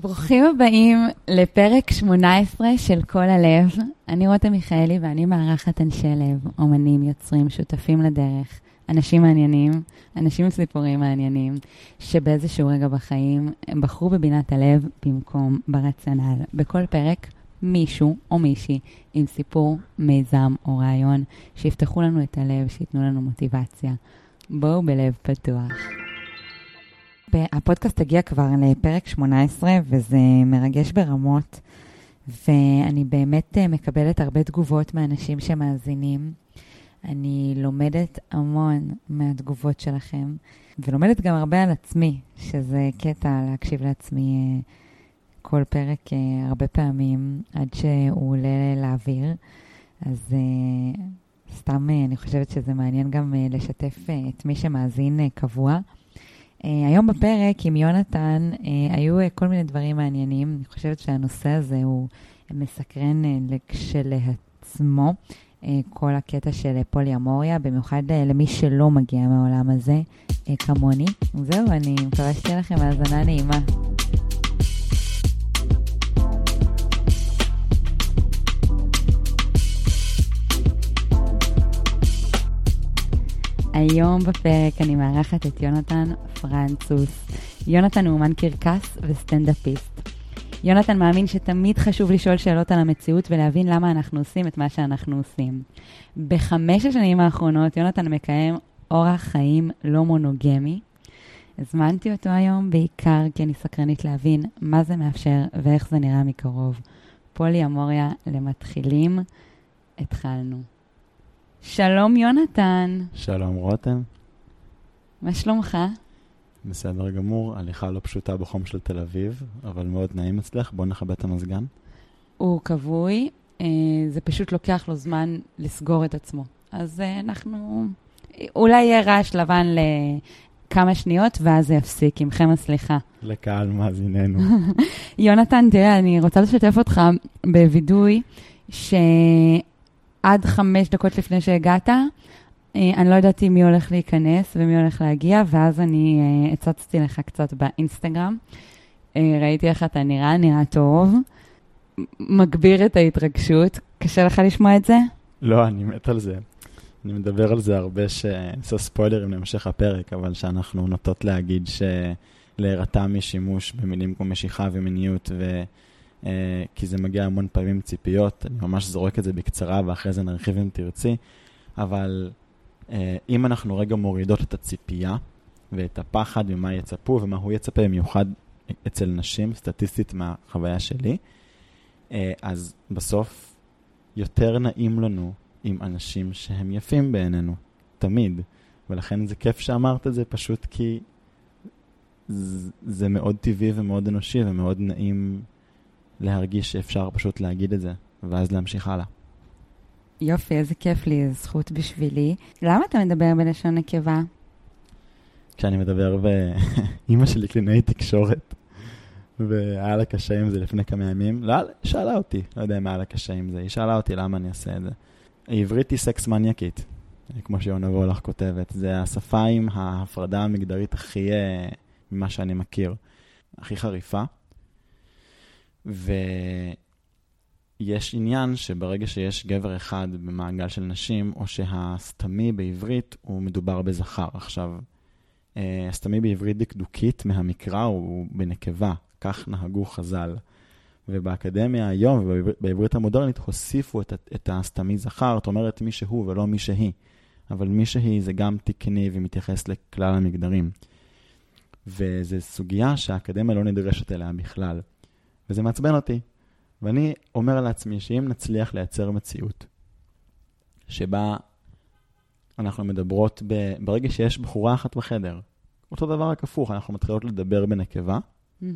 ברוכים הבאים לפרק 18 של כל הלב. אני רותם מיכאלי ואני מארחת אנשי לב, אומנים, יוצרים, שותפים לדרך, אנשים מעניינים, אנשים עם סיפורים מעניינים, שבאיזשהו רגע בחיים הם בחרו בבינת הלב במקום ברציונל. בכל פרק מישהו או מישהי עם סיפור, מיזם או רעיון, שיפתחו לנו את הלב, שייתנו לנו מוטיבציה. בואו בלב פתוח. הפודקאסט הגיע כבר לפרק 18, וזה מרגש ברמות, ואני באמת אה, מקבלת הרבה תגובות מאנשים שמאזינים. אני לומדת המון מהתגובות שלכם, ולומדת גם הרבה על עצמי, שזה קטע להקשיב לעצמי אה, כל פרק אה, הרבה פעמים, עד שהוא עולה לאוויר. אז סתם אני חושבת שזה מעניין גם לשתף את מי שמאזין קבוע. Uh, היום בפרק עם יונתן uh, היו uh, כל מיני דברים מעניינים. אני חושבת שהנושא הזה הוא מסקרן כשלעצמו, כל הקטע של פולי אמוריה, במיוחד למי שלא מגיע מהעולם הזה, כמוני. זהו, אני מקווה שתהיה לכם האזנה נעימה. היום בפרק אני מארחת את יונתן פרנצוס. יונתן הוא אומן קרקס וסטנדאפיסט. יונתן מאמין שתמיד חשוב לשאול שאלות על המציאות ולהבין למה אנחנו עושים את מה שאנחנו עושים. בחמש השנים האחרונות יונתן מקיים אורח חיים לא מונוגמי. הזמנתי אותו היום בעיקר כי אני סקרנית להבין מה זה מאפשר ואיך זה נראה מקרוב. פולי אמוריה למתחילים, התחלנו. שלום יונתן. שלום רותם. מה שלומך? בסדר גמור, הליכה לא פשוטה בחום של תל אביב, אבל מאוד נעים אצלך, בוא נכבה את המזגן. הוא כבוי, אה, זה פשוט לוקח לו זמן לסגור את עצמו. אז אה, אנחנו... אולי יהיה רעש לבן לכמה שניות, ואז זה יפסיק, עמכם הסליחה. לקהל מאזיננו. יונתן, תראה, אני רוצה לשתף אותך בווידוי, ש... עד חמש דקות לפני שהגעת, אה, אני לא ידעתי מי הולך להיכנס ומי הולך להגיע, ואז אני אה, הצצתי לך קצת באינסטגרם. אה, ראיתי איך אתה נראה, נראה טוב, מגביר את ההתרגשות. קשה לך לשמוע את זה? לא, אני מת על זה. אני מדבר על זה הרבה, שעושה ספוילרים להמשך הפרק, אבל שאנחנו נוטות להגיד שלהירתע משימוש במילים כמו משיכה ומיניות ו... uh, כי זה מגיע המון פעמים ציפיות, אני ממש זורק את זה בקצרה ואחרי זה נרחיב אם תרצי, אבל uh, אם אנחנו רגע מורידות את הציפייה ואת הפחד ממה יצפו ומה הוא יצפה, במיוחד אצל נשים, סטטיסטית מהחוויה שלי, uh, אז בסוף יותר נעים לנו עם אנשים שהם יפים בעינינו, תמיד. ולכן זה כיף שאמרת את זה, פשוט כי זה מאוד טבעי ומאוד אנושי ומאוד נעים להרגיש שאפשר פשוט להגיד את זה, ואז להמשיך הלאה. יופי, איזה כיף לי, זו זכות בשבילי. למה אתה מדבר בלשון נקבה? כשאני מדבר ב... אימא שלי קלינאית תקשורת, והיה לה קשה עם זה לפני כמה ימים. לא, שאלה אותי, לא יודע מה היה לה קשה עם זה, היא שאלה אותי למה אני אעשה את זה. העברית היא סקס מניאקית, כמו שיונה וולך כותבת. זה השפה עם ההפרדה המגדרית הכי, אה, ממה שאני מכיר, הכי חריפה. ויש עניין שברגע שיש גבר אחד במעגל של נשים, או שהסתמי בעברית הוא מדובר בזכר. עכשיו, אה, הסתמי בעברית דקדוקית מהמקרא הוא בנקבה, כך נהגו חז"ל. ובאקדמיה היום ובעברית המודרנית הוסיפו את, את הסתמי זכר, זאת אומרת מי שהוא ולא מי שהיא. אבל מי שהיא זה גם תקני ומתייחס לכלל המגדרים. וזו סוגיה שהאקדמיה לא נדרשת אליה בכלל. וזה מעצבן אותי. ואני אומר לעצמי שאם נצליח לייצר מציאות שבה אנחנו מדברות, ב... ברגע שיש בחורה אחת בחדר, אותו דבר רק הפוך, אנחנו מתחילות לדבר בנקבה, mm-hmm.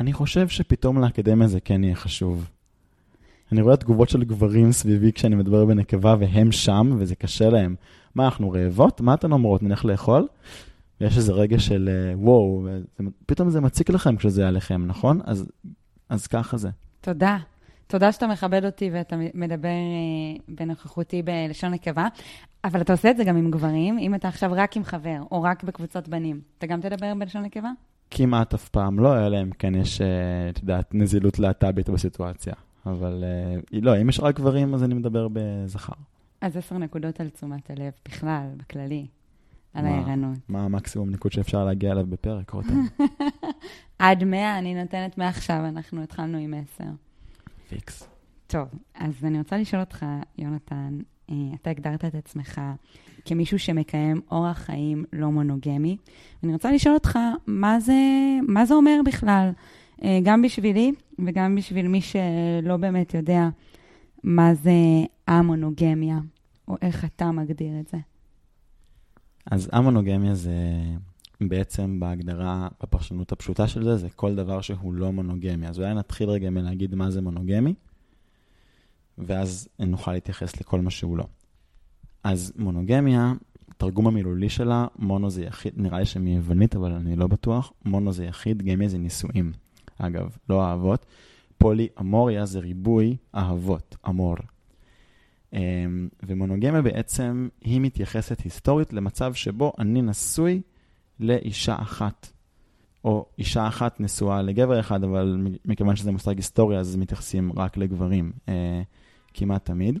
אני חושב שפתאום לאקדמיה זה כן יהיה חשוב. אני רואה תגובות של גברים סביבי כשאני מדבר בנקבה והם שם וזה קשה להם. מה, אנחנו רעבות? מה אתן אומרות? נלך לאכול? ויש איזה רגע של אה, וואו, וזה, פתאום זה מציק לכם כשזה עליכם, נכון? אז, אז ככה זה. תודה. תודה שאתה מכבד אותי ואתה מדבר אה, בנוכחותי בלשון נקבה, אבל אתה עושה את זה גם עם גברים, אם אתה עכשיו רק עם חבר, או רק בקבוצות בנים, אתה גם תדבר בלשון נקבה? כמעט אף פעם לא, אלא אם כן יש, אה, את יודעת, נזילות להט"בית בסיטואציה. אבל אה, לא, אם יש רק גברים, אז אני מדבר בזכר. אז עשר נקודות על תשומת הלב, בכלל, בכללי, על הערנות. מה המקסימום ניקוד שאפשר להגיע אליו בפרק, רותם? עד מאה, אני נותנת מעכשיו, אנחנו התחלנו עם עשר. פיקס. טוב, אז אני רוצה לשאול אותך, יונתן, אה, אתה הגדרת את עצמך כמישהו שמקיים אורח חיים לא מונוגמי. אני רוצה לשאול אותך, מה זה, מה זה אומר בכלל? אה, גם בשבילי וגם בשביל מי שלא באמת יודע מה זה המונוגמיה, או איך אתה מגדיר את זה. אז המונוגמיה זה בעצם בהגדרה, בפרשנות הפשוטה של זה, זה כל דבר שהוא לא מונוגמי. אז אולי נתחיל רגע מלהגיד מה זה מונוגמי, ואז נוכל להתייחס לכל מה שהוא לא. אז מונוגמיה, התרגום המילולי שלה, מונו זה יחיד, נראה לי שמיוונית, אבל אני לא בטוח, מונו זה יחיד, גמיה זה נישואים. אגב, לא אהבות. פולי אמוריה זה ריבוי אהבות, אמור. אמ, ומונוגמיה בעצם, היא מתייחסת היסטורית למצב שבו אני נשוי לאישה אחת. או אישה אחת נשואה לגבר אחד, אבל מכיוון שזה מושג היסטורי, אז מתייחסים רק לגברים אה, כמעט תמיד.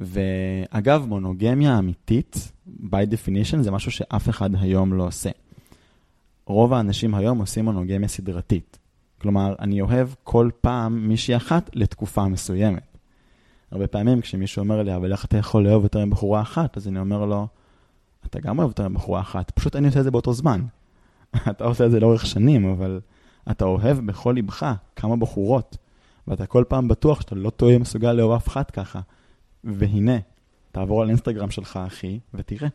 ואגב, מונוגמיה אמיתית, by definition, זה משהו שאף אחד היום לא עושה. רוב האנשים היום עושים מונוגמיה סדרתית. כלומר, אני אוהב כל פעם מישהי אחת לתקופה מסוימת. הרבה פעמים כשמישהו אומר לי, אבל איך אתה יכול לאהוב יותר מבחורה אחת? אז אני אומר לו, אתה גם אוהב יותר מבחורה אחת, פשוט אני עושה את זה באותו זמן. אתה עושה את זה לאורך שנים, אבל אתה אוהב בכל ליבך כמה בחורות, ואתה כל פעם בטוח שאתה לא תהיה מסוגל לאהוב אף אחת ככה. והנה, תעבור על אינסטגרם שלך, אחי, ותראה.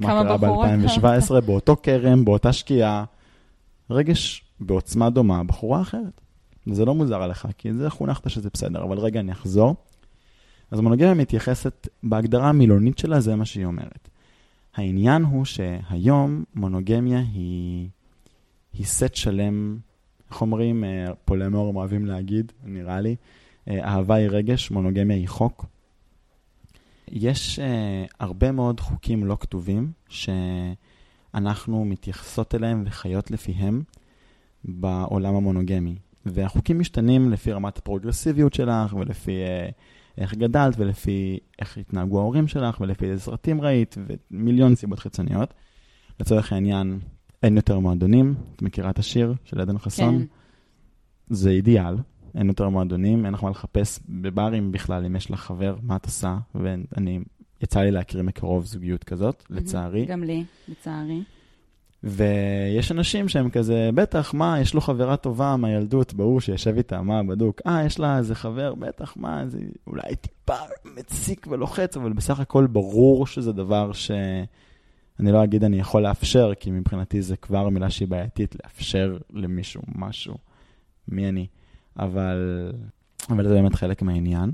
מה קרה ב-2017, באותו כרם, באותה שקיעה, רגש בעוצמה דומה, בחורה אחרת. וזה לא מוזר עליך, כי זה חונכת שזה בסדר, אבל רגע, אני אחזור. אז מונוגמיה מתייחסת, בהגדרה המילונית שלה, זה מה שהיא אומרת. העניין הוא שהיום מונוגמיה היא, היא סט שלם, איך אומרים, אה, פולמור אוהבים להגיד, נראה לי, אה, אהבה היא רגש, מונוגמיה היא חוק. יש uh, הרבה מאוד חוקים לא כתובים שאנחנו מתייחסות אליהם וחיות לפיהם בעולם המונוגמי. והחוקים משתנים לפי רמת הפרוגרסיביות שלך ולפי uh, איך גדלת ולפי איך התנהגו ההורים שלך ולפי איזה סרטים ראית ומיליון סיבות חיצוניות. לצורך העניין, אין יותר מועדונים. את מכירה את השיר של עדן חסון? כן. זה אידיאל. אין יותר מועדונים, אין לך מה לחפש בברים בכלל, אם יש לך חבר, מה את עושה? ואני, יצא לי להכיר מקרוב זוגיות כזאת, לצערי. גם לי, לצערי. ויש אנשים שהם כזה, בטח, מה, יש לו חברה טובה מהילדות, ברור שישב איתה, מה, בדוק. אה, יש לה איזה חבר, בטח, מה, זה אולי טיפה מציק ולוחץ, אבל בסך הכל ברור שזה דבר ש... אני לא אגיד אני יכול לאפשר, כי מבחינתי זה כבר מילה שהיא בעייתית, לאפשר למישהו משהו. מי אני? אבל, אבל זה באמת חלק מהעניין.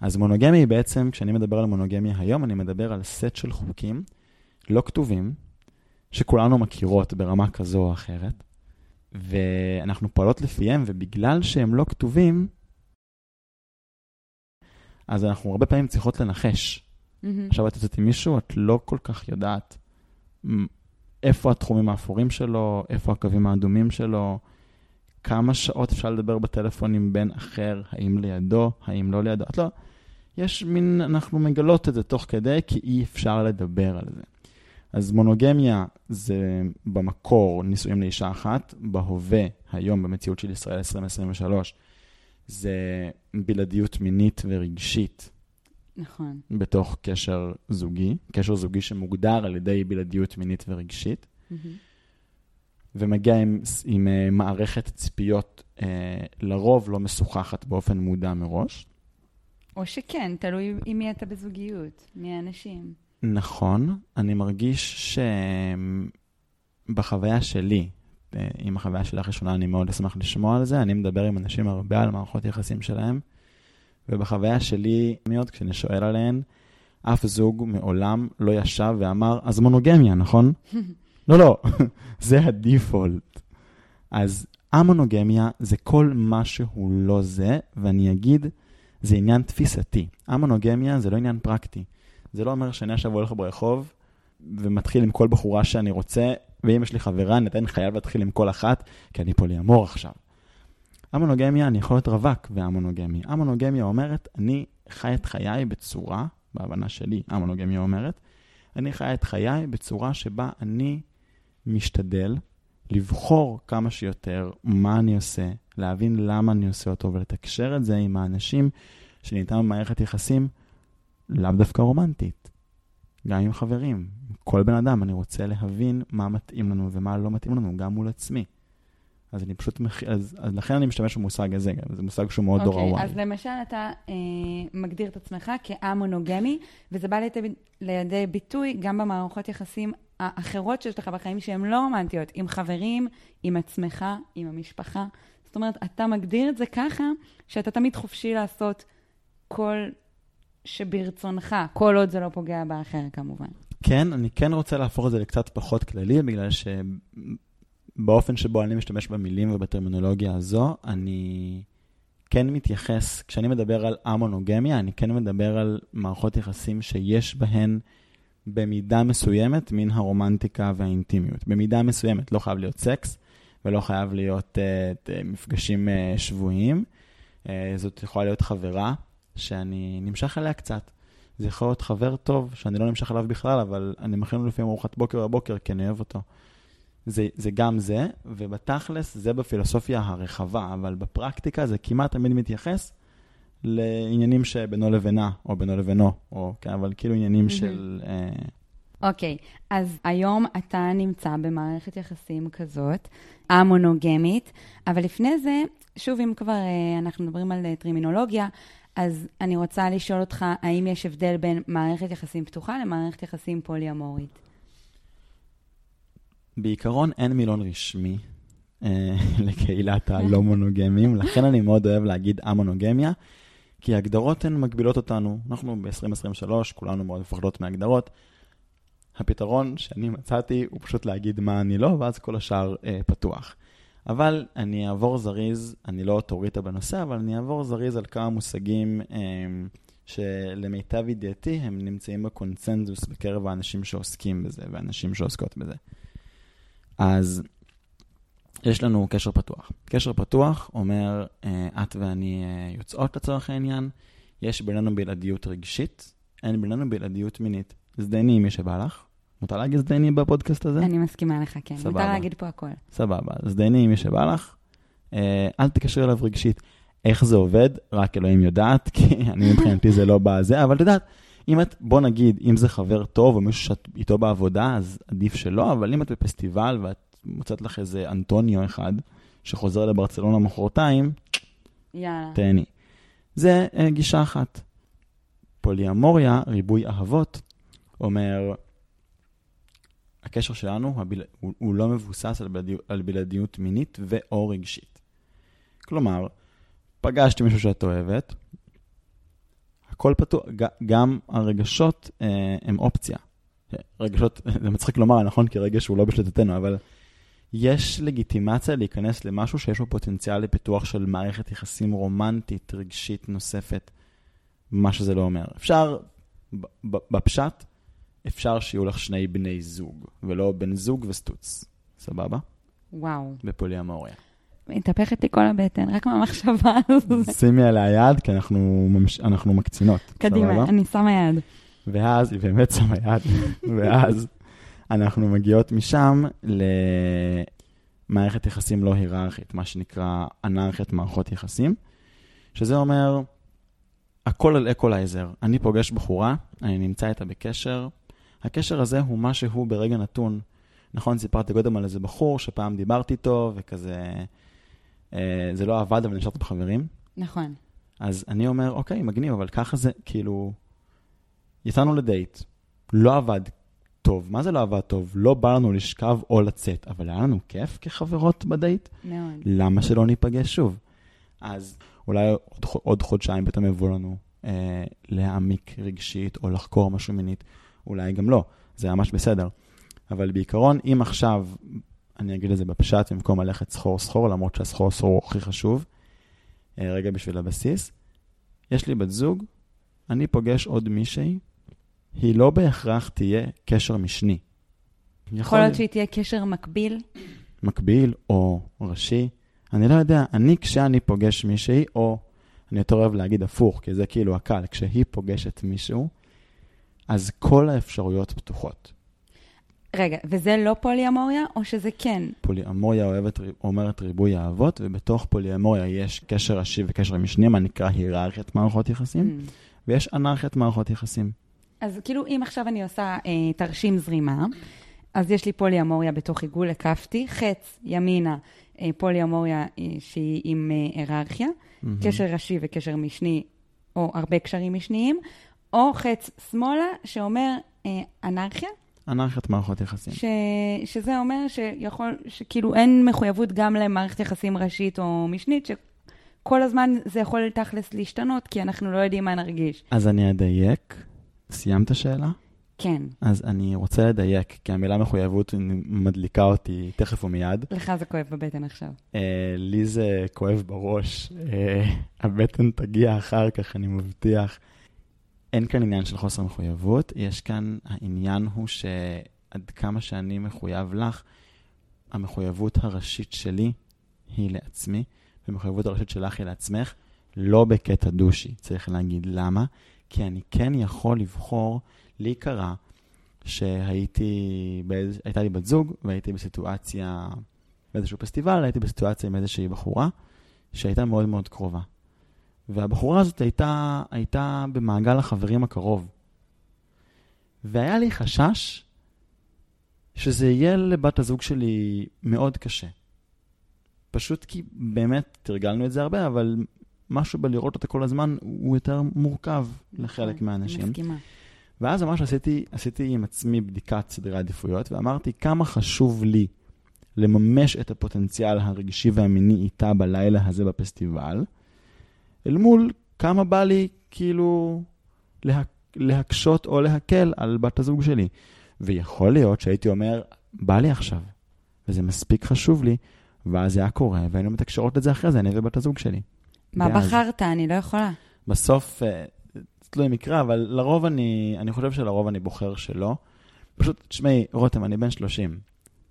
אז מונוגמיה היא בעצם, כשאני מדבר על מונוגמיה היום, אני מדבר על סט של חוקים לא כתובים, שכולנו מכירות ברמה כזו או אחרת, ואנחנו פועלות לפיהם, ובגלל שהם לא כתובים, אז אנחנו הרבה פעמים צריכות לנחש. Mm-hmm. עכשיו את יוצאת עם מישהו, את לא כל כך יודעת איפה התחומים האפורים שלו, איפה הקווים האדומים שלו, כמה שעות אפשר לדבר בטלפון עם בן אחר, האם לידו, האם לא לידו. את לא, יש מין, אנחנו מגלות את זה תוך כדי, כי אי אפשר לדבר על זה. אז מונוגמיה זה במקור נישואים לאישה אחת, בהווה, היום, במציאות של ישראל 2023, זה בלעדיות מינית ורגשית. נכון. בתוך קשר זוגי, קשר זוגי שמוגדר על ידי בלעדיות מינית ורגשית. Mm-hmm. ומגיע עם, עם uh, מערכת ציפיות uh, לרוב לא משוחחת באופן מודע מראש. או שכן, תלוי עם מי אתה בזוגיות, מי האנשים. נכון, אני מרגיש שבחוויה שלי, אה, עם החוויה שלך ראשונה, אני מאוד אשמח לשמוע על זה, אני מדבר עם אנשים הרבה על מערכות יחסים שלהם, ובחוויה שלי, מאוד כשאני שואל עליהן, אף זוג מעולם לא ישב ואמר, אז מונוגמיה, נכון? לא, לא, זה הדיפולט. אז המונוגמיה זה כל מה שהוא לא זה, ואני אגיד, זה עניין תפיסתי. המונוגמיה זה לא עניין פרקטי. זה לא אומר שאני עכשיו הולך ברחוב ומתחיל עם כל בחורה שאני רוצה, ואם יש לי חברה, אני עדיין חייב להתחיל עם כל אחת, כי אני פוליאמור עכשיו. המונוגמיה, אני יכול להיות רווק והמונוגמי. המונוגמיה אומרת, אני חי את חיי בצורה, בהבנה שלי, המונוגמיה אומרת, אני חי את חיי בצורה שבה אני משתדל לבחור כמה שיותר מה אני עושה, להבין למה אני עושה אותו ולתקשר את זה עם האנשים שניתן במערכת יחסים לאו דווקא רומנטית, גם עם חברים, כל בן אדם, אני רוצה להבין מה מתאים לנו ומה לא מתאים לנו, גם מול עצמי. אז אני פשוט, מח... אז, אז לכן אני משתמש במושג הזה, זה מושג שהוא מאוד okay, דור הוואי. אז למשל אתה אה, מגדיר את עצמך כאמונוגמי, וזה בא לידי, לידי ביטוי גם במערכות יחסים האחרות שיש לך בחיים שהן לא רומנטיות, עם חברים, עם עצמך, עם המשפחה. זאת אומרת, אתה מגדיר את זה ככה, שאתה תמיד חופשי לעשות כל שברצונך, כל עוד זה לא פוגע באחר כמובן. כן, אני כן רוצה להפוך את זה לקצת פחות כללי, בגלל שבאופן שבו אני משתמש במילים ובטרמינולוגיה הזו, אני כן מתייחס, כשאני מדבר על המונוגמיה, אני כן מדבר על מערכות יחסים שיש בהן במידה מסוימת מן הרומנטיקה והאינטימיות. במידה מסוימת, לא חייב להיות סקס ולא חייב להיות uh, מפגשים uh, שבועיים. Uh, זאת יכולה להיות חברה שאני נמשך אליה קצת. זה יכול להיות חבר טוב, שאני לא נמשך אליו בכלל, אבל אני מכין לו לפעמים ארוחת בוקר בבוקר, כי אני אוהב אותו. זה, זה גם זה, ובתכלס זה בפילוסופיה הרחבה, אבל בפרקטיקה זה כמעט תמיד מתייחס לעניינים שבינו לבינה, או בינו לבינו, או כן, אבל כאילו עניינים mm-hmm. של... אה, אוקיי, okay, אז היום אתה נמצא במערכת יחסים כזאת, המונוגמית, אבל לפני זה, שוב, אם כבר אה, אנחנו מדברים על אה, טרימינולוגיה, אז אני רוצה לשאול אותך, האם יש הבדל בין מערכת יחסים פתוחה למערכת יחסים פוליאמורית? בעיקרון אין מילון רשמי אה, לקהילת הלא מונוגמים, לכן אני מאוד אוהב להגיד המונוגמיה, כי ההגדרות הן מגבילות אותנו. אנחנו ב-2023, כולנו מאוד מפחדות מהגדרות. הפתרון שאני מצאתי הוא פשוט להגיד מה אני לא, ואז כל השאר אה, פתוח. אבל אני אעבור זריז, אני לא אוטוריטה בנושא, אבל אני אעבור זריז על כמה מושגים אה, שלמיטב ידיעתי הם נמצאים בקונצנזוס בקרב האנשים שעוסקים בזה ואנשים שעוסקות בזה. אז יש לנו קשר פתוח. קשר פתוח אומר, אה, את ואני אה, יוצאות לצורך העניין, יש בינינו בלעדיות רגשית, אין בינינו בלעדיות מינית. זדייני עם מי שבא לך, מותר להגיד זדייני בפודקאסט הזה? אני מסכימה לך, כן. סבבה. מותר להגיד פה הכל. סבבה. זדייני עם מי שבא לך, אה, אל תקשרי אליו רגשית. איך זה עובד? רק אלוהים יודעת, כי אני מבחינתי זה לא בזה, אבל את יודעת, אם את, בוא נגיד, אם זה חבר טוב או מישהו שאת איתו בעבודה, אז עדיף שלא, אבל אם את בפסטיבל ואת מוצאת לך איזה אנטוניו אחד, שחוזר לברצלונה מחרתיים, יאללה. תהני. זה uh, גישה אחת. פוליאמוריה, ריבוי אהבות, אומר, הקשר שלנו הביל... הוא, הוא לא מבוסס על, בלעדי... על בלעדיות מינית ו/או רגשית. כלומר, פגשתי מישהו שאת אוהבת, הכל פתוח, גם הרגשות אה, הם אופציה. רגשות, זה מצחיק לומר, נכון? כי רגש הוא לא בשליטתנו, אבל יש לגיטימציה להיכנס למשהו שיש בו פוטנציאל לפיתוח של מערכת יחסים רומנטית, רגשית נוספת, מה שזה לא אומר. אפשר, בפשט, אפשר שיהיו לך שני בני זוג, ולא בן זוג וסטוץ. סבבה? וואו. בפוליאמוריה. מתהפכת לי כל הבטן, רק מהמחשבה הזאת. שימי עליה יד, כי אנחנו, ממש, אנחנו מקצינות. קדימה, סבבה? אני שמה יד. ואז, היא באמת שמה יד, ואז אנחנו מגיעות משם למערכת יחסים לא היררכית, מה שנקרא אנרכיית מערכות יחסים, שזה אומר, הכל על אקולייזר. אני פוגש בחורה, אני נמצא איתה בקשר, הקשר הזה הוא מה שהוא ברגע נתון. נכון, סיפרתי קודם על איזה בחור שפעם דיברתי איתו, וכזה, אה, זה לא עבד, אבל נשארתי בחברים. נכון. אז אני אומר, אוקיי, מגניב, אבל ככה זה, כאילו, יצאנו לדייט, לא עבד טוב. מה זה לא עבד טוב? לא בא לנו לשכב או לצאת, אבל היה לנו כיף כחברות בדייט? מאוד. למה שלא ניפגש שוב? אז אולי עוד, עוד חודשיים פתאום יבוא לנו אה, להעמיק רגשית או לחקור משהו מינית. אולי גם לא, זה ממש בסדר. אבל בעיקרון, אם עכשיו, אני אגיד את זה בפשט, במקום ללכת סחור סחור, למרות שהסחור סחור הוא הכי חשוב, אה, רגע בשביל הבסיס, יש לי בת זוג, אני פוגש עוד מישהי, היא לא בהכרח תהיה קשר משני. יכול להיות שהיא תהיה קשר מקביל. מקביל או ראשי. אני לא יודע, אני כשאני פוגש מישהי, או אני יותר אוהב להגיד הפוך, כי זה כאילו הקל, כשהיא פוגשת מישהו, אז כל האפשרויות פתוחות. רגע, וזה לא פוליאמוריה, או שזה כן? פוליאמוריה אוהבת, אומרת ריבוי אהבות, ובתוך פוליאמוריה יש קשר ראשי וקשר משני, מה נקרא היררכיית מערכות יחסים, mm. ויש אנרכיית מערכות יחסים. אז כאילו, אם עכשיו אני עושה אה, תרשים זרימה, אז יש לי פוליאמוריה בתוך עיגול, הקפתי, חץ ימינה, אה, פוליאמוריה אה, שהיא עם אה, היררכיה, mm-hmm. קשר ראשי וקשר משני, או הרבה קשרים משניים, או חץ שמאלה, שאומר אה, אנרכיה. אנרכיית מערכות יחסים. ש... שזה אומר שיכול, שכאילו אין מחויבות גם למערכת יחסים ראשית או משנית, שכל הזמן זה יכול תכלס להשתנות, כי אנחנו לא יודעים מה נרגיש. אז אני אדייק. סיימת שאלה? כן. אז אני רוצה לדייק, כי המילה מחויבות מדליקה אותי תכף ומיד. לך זה כואב בבטן עכשיו. Uh, לי זה כואב בראש. Uh, הבטן תגיע אחר כך, אני מבטיח. אין כאן עניין של חוסר מחויבות, יש כאן, העניין הוא שעד כמה שאני מחויב לך, המחויבות הראשית שלי היא לעצמי, והמחויבות הראשית שלך היא לעצמך, לא בקטע דושי. צריך להגיד למה, כי אני כן יכול לבחור, לי קרה שהייתי. הייתה לי בת זוג, והייתי בסיטואציה, באיזשהו פסטיבל, הייתי בסיטואציה עם איזושהי בחורה, שהייתה מאוד מאוד קרובה. והבחורה הזאת הייתה, הייתה במעגל החברים הקרוב. והיה לי חשש שזה יהיה לבת הזוג שלי מאוד קשה. פשוט כי באמת תרגלנו את זה הרבה, אבל משהו בלראות אותה כל הזמן הוא יותר מורכב לחלק נכון, מהאנשים. מסכימה. ואז ממש עשיתי, עשיתי עם עצמי בדיקת סדרי עדיפויות, ואמרתי כמה חשוב לי לממש את הפוטנציאל הרגשי והמיני איתה בלילה הזה בפסטיבל, אל מול כמה בא לי כאילו לה, להקשות או להקל על בת הזוג שלי. ויכול להיות שהייתי אומר, בא לי עכשיו, וזה מספיק חשוב לי, ואז זה היה קורה, והיינו מתקשרות את זה אחרי זה, אני ובת הזוג שלי. מה ואז... בחרת? אני לא יכולה. בסוף, אה, תלוי מקרה, אבל לרוב אני, אני חושב שלרוב אני בוחר שלא. פשוט, תשמעי, רותם, אני בן 30.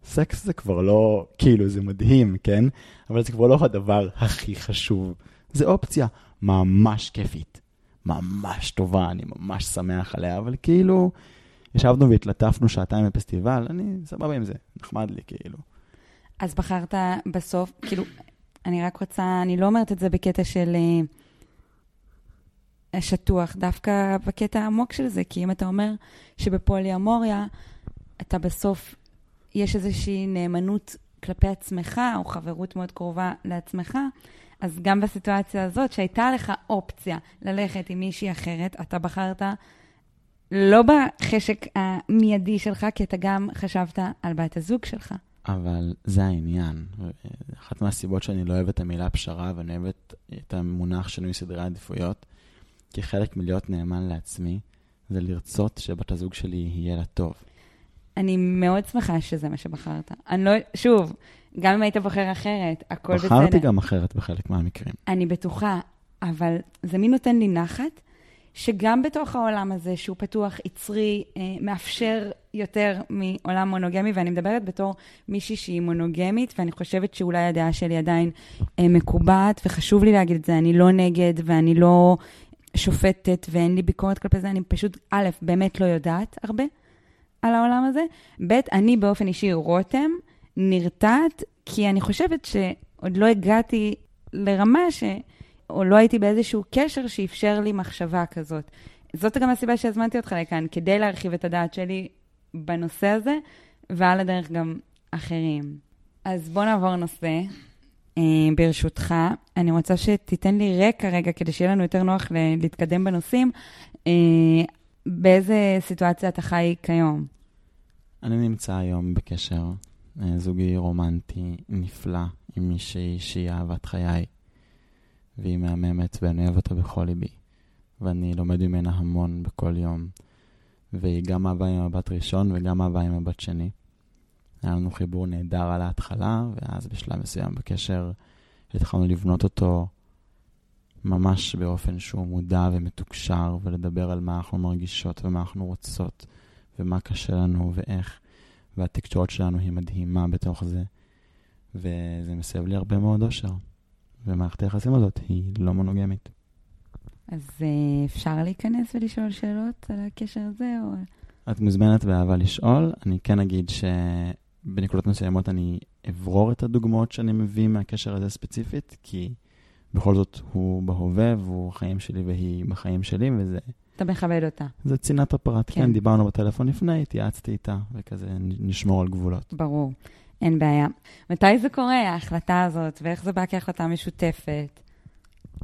סקס זה כבר לא, כאילו, זה מדהים, כן? אבל זה כבר לא הדבר הכי חשוב. זה אופציה ממש כיפית, ממש טובה, אני ממש שמח עליה, אבל כאילו, ישבנו והתלטפנו שעתיים בפסטיבל, אני סבבה עם זה, נחמד לי, כאילו. אז בחרת בסוף, כאילו, אני רק רוצה, אני לא אומרת את זה בקטע של uh, שטוח, דווקא בקטע העמוק של זה, כי אם אתה אומר שבפוליאמוריה, אתה בסוף, יש איזושהי נאמנות כלפי עצמך, או חברות מאוד קרובה לעצמך, אז גם בסיטואציה הזאת, שהייתה לך אופציה ללכת עם מישהי אחרת, אתה בחרת לא בחשק המיידי שלך, כי אתה גם חשבת על בת הזוג שלך. אבל זה העניין. אחת מהסיבות שאני לא אוהב את המילה פשרה ואני אוהב את המונח שינוי סדרי עדיפויות, כי חלק מלהיות נאמן לעצמי, זה לרצות שבת הזוג שלי יהיה לה טוב. אני מאוד שמחה שזה מה שבחרת. אני לא, שוב, גם אם היית בוחר אחרת, הכל בחרתי בסדר. בחרתי גם אחרת בחלק מהמקרים. אני בטוחה, אבל זה מי נותן לי נחת, שגם בתוך העולם הזה, שהוא פתוח, יצרי, אה, מאפשר יותר מעולם מונוגמי, ואני מדברת בתור מישהי שהיא מונוגמית, ואני חושבת שאולי הדעה שלי עדיין אה, מקובעת, וחשוב לי להגיד את זה, אני לא נגד ואני לא שופטת ואין לי ביקורת כלפי זה, אני פשוט, א', באמת לא יודעת הרבה על העולם הזה, ב', אני באופן אישי רותם, נרתעת, כי אני חושבת שעוד לא הגעתי לרמה ש... או לא הייתי באיזשהו קשר שאפשר לי מחשבה כזאת. זאת גם הסיבה שהזמנתי אותך לכאן, כדי להרחיב את הדעת שלי בנושא הזה, ועל הדרך גם אחרים. אז בוא נעבור נושא. אה, ברשותך, אני רוצה שתיתן לי רקע רגע, כדי שיהיה לנו יותר נוח להתקדם בנושאים. אה, באיזה סיטואציה אתה חי כיום? אני נמצא היום בקשר זוגי רומנטי נפלא עם מישהי שהיא אהבת חיי, והיא מהממת ואני אוהב אותה בכל ליבי, ואני לומד ממנה המון בכל יום, והיא גם אהבה עם מבט ראשון וגם אהבה עם מבט שני. היה לנו חיבור נהדר על ההתחלה, ואז בשלב מסוים בקשר התחלנו לבנות אותו ממש באופן שהוא מודע ומתוקשר, ולדבר על מה אנחנו מרגישות ומה אנחנו רוצות, ומה קשה לנו ואיך. והתקשורת שלנו היא מדהימה בתוך זה, וזה מסב לי הרבה מאוד אושר. ומערכת היחסים הזאת היא לא מונוגמית. אז אה, אפשר להיכנס ולשאול שאלות על הקשר הזה? או... את מוזמנת באהבה לשאול. אני כן אגיד שבנקודות מסוימות אני אברור את הדוגמאות שאני מביא מהקשר הזה ספציפית, כי בכל זאת הוא בהווה והוא החיים שלי והיא בחיים שלי, וזה... אתה מכבד אותה. זה צנעת הפרט. כן. כן, דיברנו בטלפון לפני, התייעצתי איתה, וכזה נשמור על גבולות. ברור, אין בעיה. מתי זה קורה, ההחלטה הזאת, ואיך זה בא כהחלטה משותפת?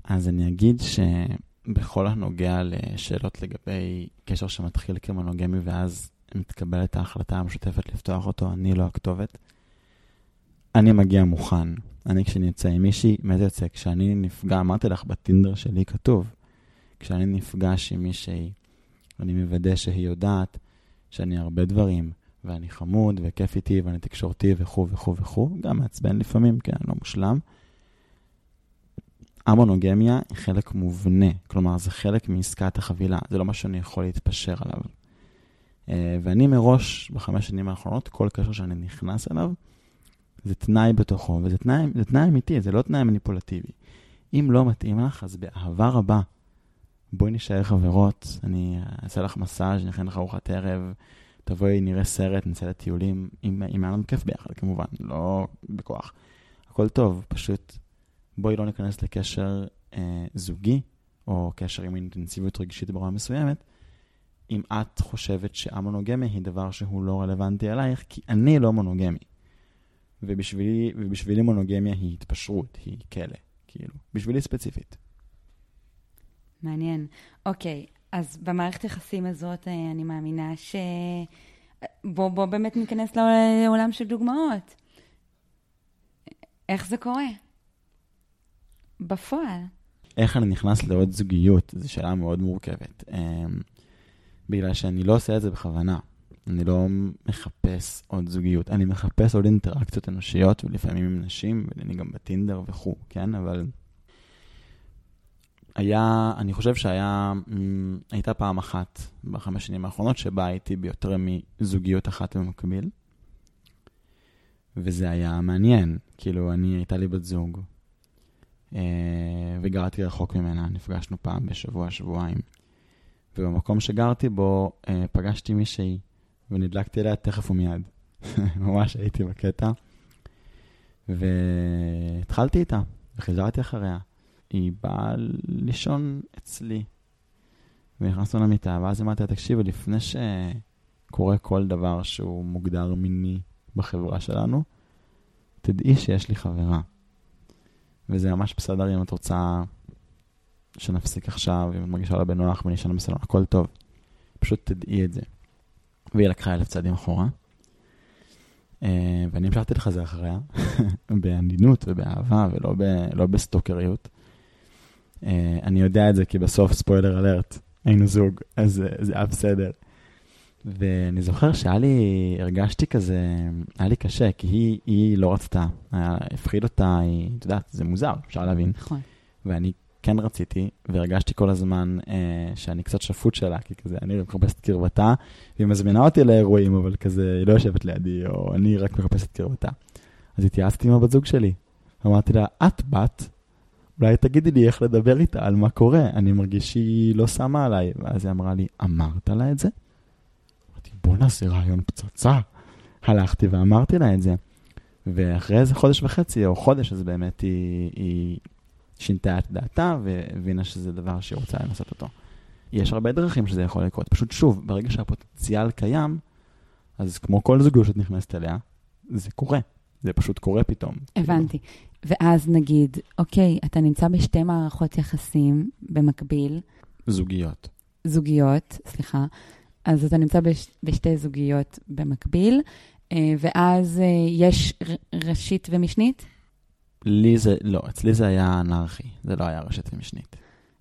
אז אני אגיד שבכל הנוגע לשאלות לגבי קשר שמתחיל כמונוגמי, ואז מתקבלת ההחלטה המשותפת לפתוח אותו, אני לא הכתובת. אני מגיע מוכן. אני כשאני יוצא עם מישהי, מה זה יוצא? כשאני נפגע, אמרתי לך, בטינדר שלי כתוב, כשאני נפגש עם מישהי, אני מוודא שהיא יודעת שאני הרבה דברים, ואני חמוד, וכיף איתי, ואני תקשורתי, וכו' וכו' וכו', גם מעצבן לפעמים, כן, לא מושלם. המונוגמיה היא חלק מובנה, כלומר, זה חלק מעסקת החבילה, זה לא משהו שאני יכול להתפשר עליו. אה, ואני מראש, בחמש שנים האחרונות, כל קשר שאני נכנס אליו, זה תנאי בתוכו, וזה תנאי, תנאי אמיתי, זה לא תנאי מניפולטיבי. אם לא מתאים לך, אז באהבה רבה, בואי נשאר חברות, אני אעשה לך מסאז', אני אכין לך ארוחת ערב, תבואי, נראה סרט, נצא לטיולים, אם, היה לנו כיף ביחד, כמובן, לא בכוח. הכל טוב, פשוט בואי לא ניכנס לקשר אה, זוגי, או קשר עם אינטנסיביות רגשית ברמה מסוימת, אם את חושבת שהמונוגמיה היא דבר שהוא לא רלוונטי אלייך, כי אני לא מונוגמי. ובשבילי, ובשבילי מונוגמיה היא התפשרות, היא כלא, כאילו, בשבילי ספציפית. מעניין. אוקיי, אז במערכת יחסים הזאת אה, אני מאמינה ש... בוא, בוא באמת ניכנס לעולם של דוגמאות. איך זה קורה? בפועל. איך אני נכנס לעוד זוגיות? זו שאלה מאוד מורכבת. אמ, בגלל שאני לא עושה את זה בכוונה. אני לא מחפש עוד זוגיות, אני מחפש עוד אינטראקציות אנושיות, ולפעמים עם נשים, ואני גם בטינדר וכו', כן? אבל היה, אני חושב שהיה, הייתה פעם אחת בחמש שנים האחרונות שבה הייתי ביותר מזוגיות אחת במקביל, וזה היה מעניין. כאילו, אני, הייתה לי בת זוג, אה, וגרתי רחוק ממנה, נפגשנו פעם בשבוע, שבועיים. ובמקום שגרתי בו, אה, פגשתי מישהי ונדלקתי אליה תכף ומיד. ממש הייתי בקטע. והתחלתי איתה, וחזרתי אחריה. היא באה לישון אצלי. ונכנסנו למיטה, ואז אמרתי לה, תקשיבי, לפני שקורה כל דבר שהוא מוגדר מיני בחברה שלנו, תדעי שיש לי חברה. וזה ממש בסדר אם את רוצה שנפסיק עכשיו, אם את מרגישה לה בנוח ונשאר בסלון, הכל טוב. פשוט תדעי את זה. והיא לקחה אלף צעדים אחורה. Uh, ואני המשכתי לחזר אחריה, בעדינות ובאהבה ולא לא בסטוקריות. Uh, אני יודע את זה כי בסוף, ספוילר אלרט, היינו זוג, אז uh, זה היה בסדר. ואני זוכר שהיה לי, הרגשתי כזה, היה לי קשה, כי היא, היא לא רצתה, היה, הפחיד אותה, היא, את יודעת, זה מוזר, אפשר להבין. נכון. ואני כן רציתי, והרגשתי כל הזמן אה, שאני קצת שפוט שלה, כי כזה, אני מחפש את קרבתה, והיא מזמינה אותי לאירועים, אבל כזה, היא לא יושבת לידי, או אני רק מחפש את קרבתה. אז התייעצתי עם הבת זוג שלי. אמרתי לה, את בת, אולי תגידי לי איך לדבר איתה על מה קורה, אני מרגיש שהיא לא שמה עליי. ואז היא אמרה לי, אמרת לה את זה? אמרתי, בוא נעשה רעיון פצצה. הלכתי ואמרתי לה את זה. ואחרי איזה חודש וחצי, או חודש, אז באמת היא, היא שינתה את דעתה והבינה שזה דבר שהיא רוצה לנסות אותו. יש הרבה דרכים שזה יכול לקרות. פשוט שוב, ברגע שהפוטנציאל קיים, אז כמו כל זוגיות שאת נכנסת אליה, זה קורה. זה פשוט קורה פתאום. הבנתי. כאילו. ואז נגיד, אוקיי, אתה נמצא בשתי מערכות יחסים במקביל. זוגיות. זוגיות, סליחה. אז אתה נמצא בש, בשתי זוגיות במקביל, אה, ואז אה, יש ראשית ומשנית? לי זה, לא, אצלי זה היה אנרכי, זה לא היה רשת ומשנית.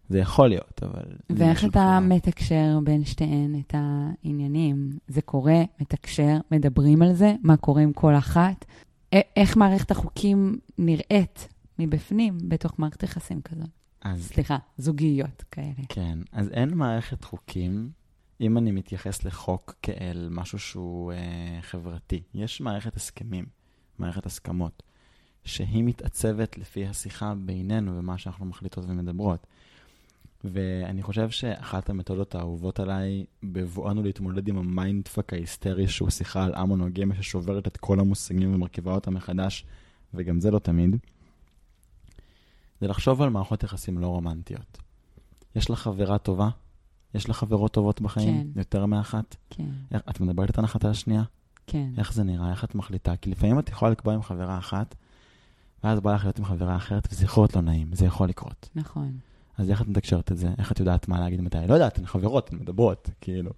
זה יכול להיות, אבל... ואיך אתה חולה. מתקשר בין שתיהן את העניינים? זה קורה, מתקשר, מדברים על זה, מה קורה עם כל אחת? איך מערכת החוקים נראית מבפנים בתוך מערכת יחסים כזאת? אז... סליחה, זוגיות כאלה. כן, אז אין מערכת חוקים אם אני מתייחס לחוק כאל משהו שהוא אה, חברתי, יש מערכת הסכמים, מערכת הסכמות, שהיא מתעצבת לפי השיחה בינינו ומה שאנחנו מחליטות ומדברות. ואני חושב שאחת המתודות האהובות עליי, בבואנו להתמודד עם ה mindfuck ההיסטרי, שהוא שיחה על המונוגמיה ששוברת את כל המושגים ומרכיבה אותם מחדש, וגם זה לא תמיד, זה לחשוב על מערכות יחסים לא רומנטיות. יש לך חברה טובה? יש לך חברות טובות בחיים? כן. יותר מאחת? כן, איך, את מדברת איתן אחת על השנייה? כן. איך זה נראה? איך את מחליטה? כי לפעמים את יכולה לקבוע עם חברה אחת, ואז בא לך להיות עם חברה אחרת, וזה יכול להיות לא נעים, זה יכול לקרות. נכון. אז איך את מתקשרת את זה? איך את יודעת מה להגיד מתי? לא יודעת, הן חברות, הן מדברות, כאילו.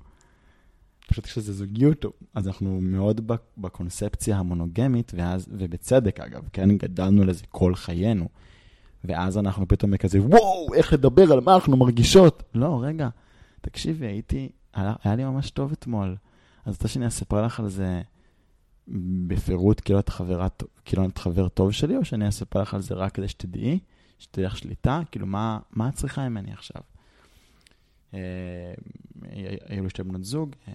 פשוט כשזה זוגיות, אז אנחנו מאוד בקונספציה המונוגמית, ואז, ובצדק אגב, כן, גדלנו לזה כל חיינו. ואז אנחנו פתאום כזה, וואו, איך לדבר על מה אנחנו מרגישות. לא, רגע, תקשיבי, הייתי, היה לי ממש טוב אתמול. אז רוצה שאני אספר לך על זה בפירוט, כאילו את חברה, כאילו את חבר טוב שלי, או שאני אספר לך על זה רק כדי שתדעי, שתהיה לך שליטה? כאילו, מה, מה את צריכה ממני עכשיו? אה, היו לי שתי בנות זוג, אה,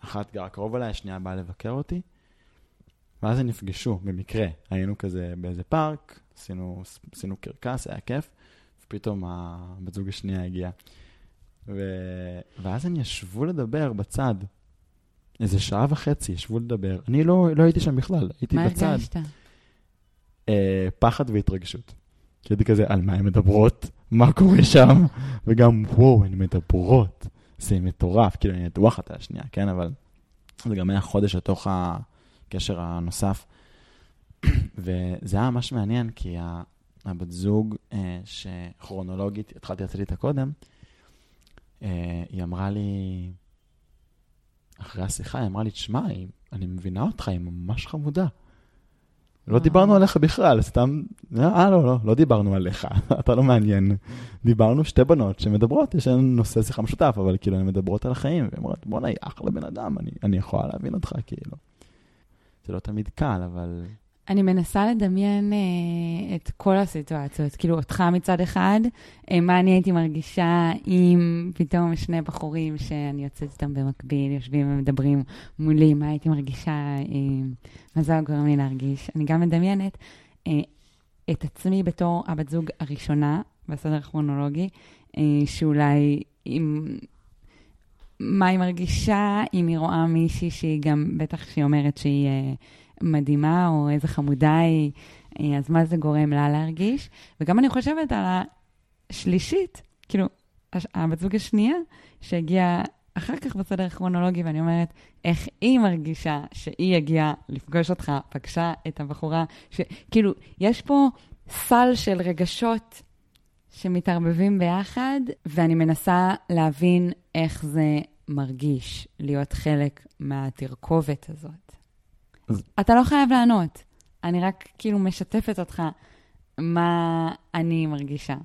אחת גרה קרוב אליי, השנייה באה לבקר אותי, ואז הם נפגשו במקרה. היינו כזה באיזה פארק, עשינו, עשינו קרקס, היה כיף, ופתאום הבת זוג השנייה הגיעה. ו... ואז הם ישבו לדבר בצד. איזה שעה וחצי ישבו לדבר. אני לא, לא הייתי שם בכלל, הייתי מה בצד. מה הרגשת? אה, פחד והתרגשות. כי הייתי כזה, על מה הן מדברות? מה קורה שם? וגם, וואו, הן מדברות. זה מטורף, כאילו, אני נטווח אחת השנייה, כן? אבל זה גם היה חודש לתוך הקשר הנוסף. וזה היה ממש מעניין, כי הבת זוג אה, שכרונולוגית, התחלתי לצאת איתה קודם, אה, היא אמרה לי, אחרי השיחה, היא אמרה לי, תשמע, אני מבינה אותך, היא ממש חמודה. לא דיברנו עליך בכלל, סתם, אה, לא, לא, לא דיברנו עליך, אתה לא מעניין. דיברנו שתי בנות שמדברות, יש לנו נושא שיחה משותף, אבל כאילו, הן מדברות על החיים, והיא אומרת, בואנה, היא אחלה בן אדם, אני, אני יכולה להבין אותך, כאילו. זה לא תמיד קל, אבל... אני מנסה לדמיין אה, את כל הסיטואציות, כאילו אותך מצד אחד, אה, מה אני הייתי מרגישה אם פתאום שני בחורים שאני יוצאת איתם במקביל, יושבים ומדברים מולי, מה הייתי מרגישה, אה, מה זה גורם לי להרגיש. אני גם מדמיינת אה, את עצמי בתור הבת זוג הראשונה, בסדר הכרונולוגי, אה, שאולי אם... מה היא מרגישה אם היא רואה מישהי שהיא גם, בטח שהיא אומרת שהיא... אה, מדהימה, או איזה חמודה היא, אה, אז מה זה גורם לה להרגיש? וגם אני חושבת על השלישית, כאילו, הבת זוג השנייה, שהגיעה אחר כך בסדר הכרונולוגי, ואני אומרת, איך היא מרגישה שהיא הגיעה לפגוש אותך, פגשה את הבחורה, שכאילו, יש פה סל של רגשות שמתערבבים ביחד, ואני מנסה להבין איך זה מרגיש להיות חלק מהתרכובת הזאת. אתה לא חייב לענות, אני רק כאילו משתפת אותך מה אני מרגישה.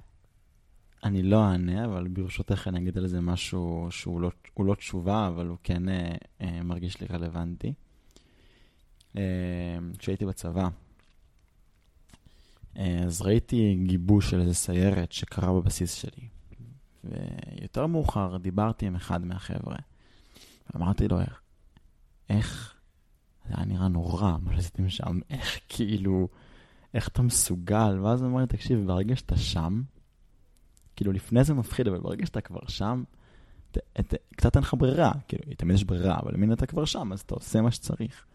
אני לא אענה, אבל ברשותך אני אגיד על זה משהו שהוא לא, לא תשובה, אבל הוא כן אה, אה, מרגיש לי רלוונטי. אה, כשהייתי בצבא, אה, אז ראיתי גיבוש של איזה סיירת שקרה בבסיס שלי. ויותר מאוחר דיברתי עם אחד מהחבר'ה, ואמרתי לו, איך זה היה נראה נורא, מה שעשיתם שם, איך כאילו, איך אתה מסוגל? ואז הוא אמר לי, תקשיב, ברגע שאתה שם, כאילו לפני זה מפחיד, אבל ברגע שאתה כבר שם, ת, ת, קצת אין לך ברירה, כאילו, תמיד יש ברירה, אבל אם אתה כבר שם, אז אתה עושה מה שצריך.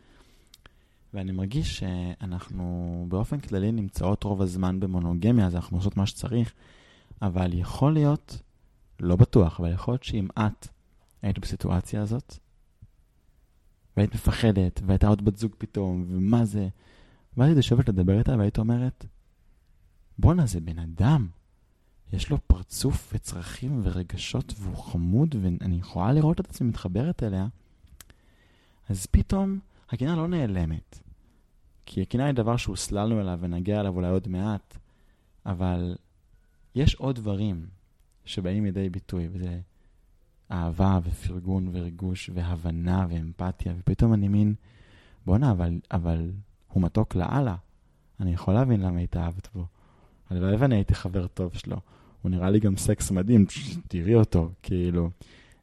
ואני מרגיש שאנחנו באופן כללי נמצאות רוב הזמן במונוגמיה, אז אנחנו עושות מה שצריך, אבל יכול להיות, לא בטוח, אבל יכול להיות שאם את היית בסיטואציה הזאת, והיית מפחדת, והייתה עוד בת זוג פתאום, ומה זה? ואז היית יושבת לדבר איתה, והיית אומרת, בואנה, זה בן אדם. יש לו פרצוף וצרכים ורגשות, והוא חמוד, ואני יכולה לראות את עצמי מתחברת אליה. אז פתאום הקינה לא נעלמת. כי הקינה היא דבר שהוסללנו אליו ונגיע אליו אולי עוד מעט, אבל יש עוד דברים שבאים לידי ביטוי, וזה אהבה ופרגון וריגוש והבנה ואמפתיה, ופתאום אני מין, בואנה, אבל, אבל הוא מתוק לאללה. אני יכול להבין למה התאהבת בו. הלוואי ואני הייתי חבר טוב שלו. הוא נראה לי גם סקס מדהים, תראי אותו, כאילו.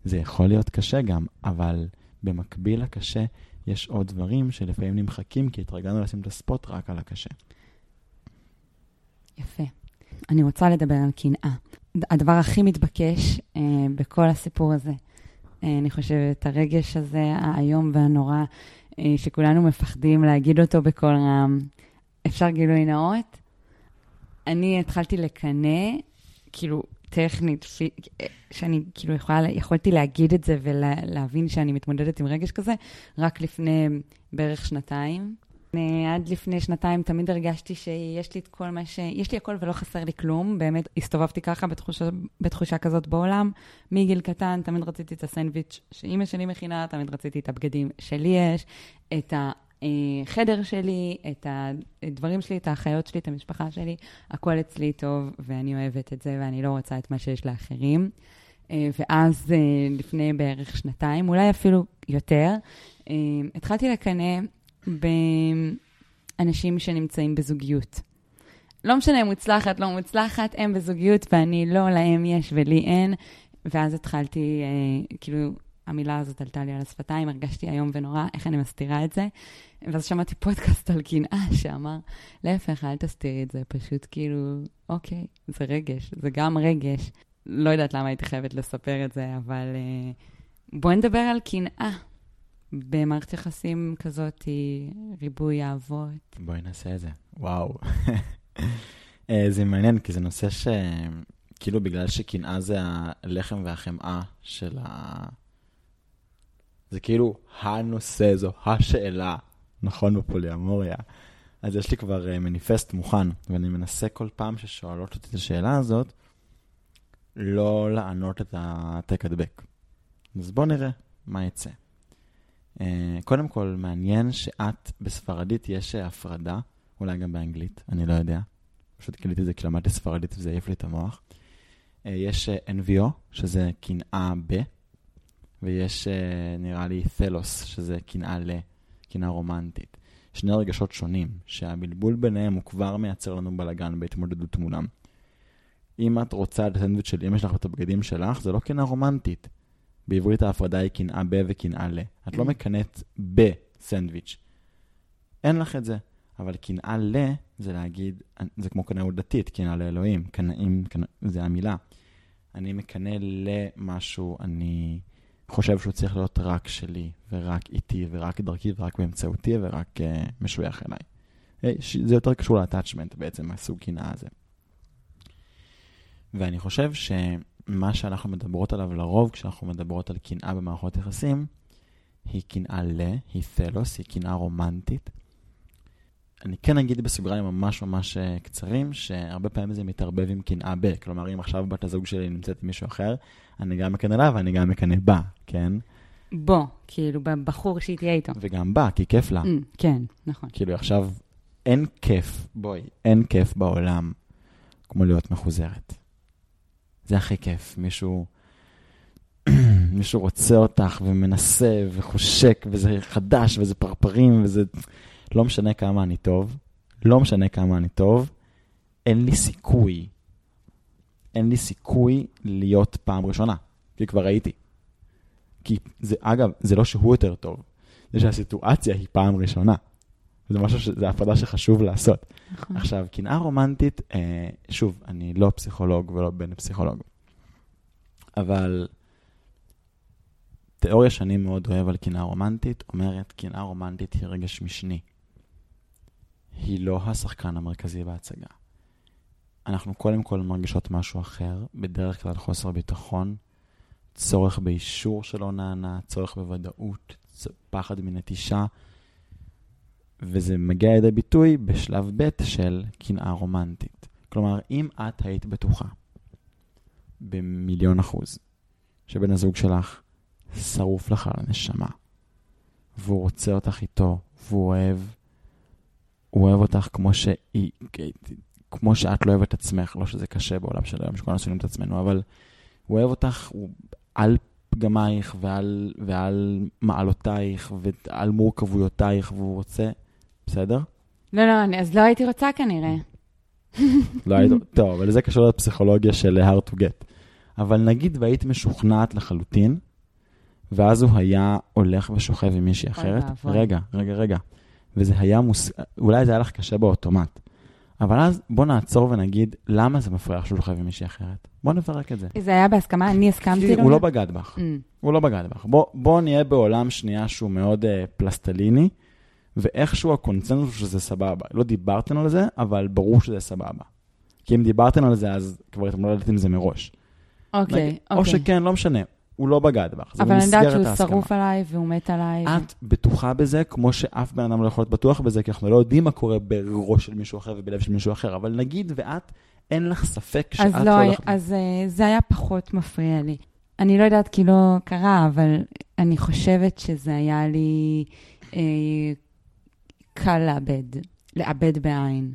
זה יכול להיות קשה גם, אבל במקביל לקשה, יש עוד דברים שלפעמים נמחקים, כי התרגלנו לשים את הספוט רק על הקשה. יפה. אני רוצה לדבר על קנאה. הדבר הכי מתבקש אה, בכל הסיפור הזה, אה, אני חושבת, הרגש הזה, האיום והנורא, אה, שכולנו מפחדים להגיד אותו בקול רם. אפשר גילוי נאות? אני התחלתי לקנא, כאילו, טכנית, שאני כאילו יכולה, יכולתי להגיד את זה ולהבין שאני מתמודדת עם רגש כזה, רק לפני בערך שנתיים. עד לפני שנתיים תמיד הרגשתי שיש לי את כל מה ש... יש לי הכל ולא חסר לי כלום. באמת הסתובבתי ככה בתחושה, בתחושה כזאת בעולם. מגיל קטן תמיד רציתי את הסנדוויץ' שאימא שלי מכינה, תמיד רציתי את הבגדים שלי יש, את החדר שלי, את הדברים שלי, את האחיות שלי, את המשפחה שלי. הכל אצלי טוב, ואני אוהבת את זה, ואני לא רוצה את מה שיש לאחרים. אה, ואז אה, לפני בערך שנתיים, אולי אפילו יותר, אה, התחלתי לקנא באנשים שנמצאים בזוגיות. לא משנה, מוצלחת, לא מוצלחת, הם בזוגיות ואני לא, להם יש ולי אין. ואז התחלתי, אה, כאילו, המילה הזאת עלתה לי על השפתיים, הרגשתי איום ונורא, איך אני מסתירה את זה. ואז שמעתי פודקאסט על קנאה שאמר, להפך, אל תסתירי את זה, פשוט כאילו, אוקיי, זה רגש, זה גם רגש. לא יודעת למה הייתי חייבת לספר את זה, אבל אה, בואי נדבר על קנאה. במערכת יחסים כזאת היא ריבוי אהבות. בואי נעשה את זה. וואו. אה, זה מעניין, כי זה נושא ש... כאילו בגלל שקנאה זה הלחם והחמאה של ה... זה כאילו הנושא, זו השאלה, נכון בפוליאמוריה. אז יש לי כבר uh, מניפסט מוכן, ואני מנסה כל פעם ששואלות אותי את השאלה הזאת, לא לענות את העתק הדבק. אז בואו נראה מה יצא. Uh, קודם כל, מעניין שאת, בספרדית יש הפרדה, אולי גם באנגלית, אני לא יודע. פשוט גיליתי את זה כי למדתי ספרדית וזה העיף לי את המוח. Uh, יש NVO, שזה קנאה ב, ויש, נראה לי, תלוס, שזה קנאה ל, קנאה רומנטית. שני רגשות שונים, שהבלבול ביניהם הוא כבר מייצר לנו בלאגן בהתמודדות מולם. אם את רוצה את הסנדוויץ' של אמא שלך ואת הבגדים שלך, זה לא קנאה רומנטית. בעברית ההפרדה היא קנאה ב וקנאה ל. את לא mm. מקנאת בסנדוויץ'. אין לך את זה. אבל קנאה ל, זה להגיד, זה כמו קנאות דתית, קנאה לאלוהים. קנאים, קנא, זה המילה. אני מקנא למשהו, אני חושב שהוא צריך להיות רק שלי, ורק איתי, ורק דרכי, ורק באמצעותי, ורק uh, משוייך אליי. זה יותר קשור ל-attachment בעצם, הסוג קנאה הזה. ואני חושב ש... מה שאנחנו מדברות עליו לרוב כשאנחנו מדברות על קנאה במערכות יחסים, היא קנאה ל, היא תלוס, היא קנאה רומנטית. אני כן אגיד בסוגריים ממש ממש אה, קצרים, שהרבה פעמים זה מתערבב עם קנאה ב. כלומר, אם עכשיו בת הזוג שלי נמצאת עם מישהו אחר, אני גם מקנא לה ואני גם מקנא בה, כן? בו, כאילו, בבחור שהיא תהיה איתו. וגם בה, כי כיף לה. Mm, כן, נכון. כאילו, עכשיו, אין כיף, בואי, אין כיף בעולם כמו להיות מחוזרת. זה הכי כיף. מישהו, מישהו רוצה אותך ומנסה וחושק, וזה חדש, וזה פרפרים, וזה... לא משנה כמה אני טוב, לא משנה כמה אני טוב, אין לי סיכוי, אין לי סיכוי להיות פעם ראשונה, כי כבר הייתי. כי זה, אגב, זה לא שהוא יותר טוב, זה שהסיטואציה היא פעם ראשונה. זה משהו, ש... זה הפרדה שחשוב לעשות. נכון. עכשיו, קנאה רומנטית, אה, שוב, אני לא פסיכולוג ולא בן פסיכולוג, אבל תיאוריה שאני מאוד אוהב על קנאה רומנטית, אומרת, קנאה רומנטית היא רגש משני. היא לא השחקן המרכזי בהצגה. אנחנו קודם כל מרגישות משהו אחר, בדרך כלל חוסר ביטחון, צורך באישור שלא נענה, צורך בוודאות, פחד מנטישה, וזה מגיע לידי ביטוי בשלב ב' של קנאה רומנטית. כלומר, אם את היית בטוחה במיליון אחוז שבן הזוג שלך שרוף לך על הנשמה, והוא רוצה אותך איתו, והוא אוהב, הוא אוהב אותך כמו שהיא, כמו שאת לא אוהבת עצמך, לא שזה קשה בעולם של היום, שכולנו שונאים את עצמנו, אבל הוא אוהב אותך הוא על פגמייך ועל, ועל מעלותייך ועל מורכבויותייך, והוא רוצה בסדר? לא, לא, אני, אז לא הייתי רוצה כנראה. לא היית, טוב, אבל זה קשור לפסיכולוגיה של hard to get. אבל נגיד והיית משוכנעת לחלוטין ואז הוא היה הולך ושוכב עם מישהי אחרת. רגע, רגע, רגע. וזה היה מוס... אולי זה היה לך קשה באוטומט. אבל אז בוא נעצור ונגיד, למה זה מפריע לך שהוא שוכב עם מישהי אחרת? בוא נפרק את זה. זה היה בהסכמה, אני הסכמתי לו? הוא לא בגד בך. Mm. הוא לא בגד בך. בוא, נהיה בעולם שנייה שהוא מאוד uh, פלסטליני, ואיכשהו הקונצנזוס שזה סבבה. לא דיברתם על זה, אבל ברור שזה סבבה. כי אם דיברתם על זה, אז כבר התמודדת עם זה מראש. אוקיי, או אוקיי. שכן, לא משנה. הוא לא בגד בך. זה אבל אני יודעת שהוא. שרוף עליי והוא מת עליי. את בטוחה בזה, כמו שאף בן אדם לא יכול להיות בטוח בזה, כי אנחנו לא יודעים מה קורה בראש של מישהו אחר ובלב של מישהו אחר, אבל נגיד ואת, אין לך ספק שאת אז לא לא, הולכת... אז אה, זה היה פחות מפריע לי. אני לא יודעת כי לא קרה, אבל אני חושבת שזה היה לי אה, קל לאבד, לאבד בעין.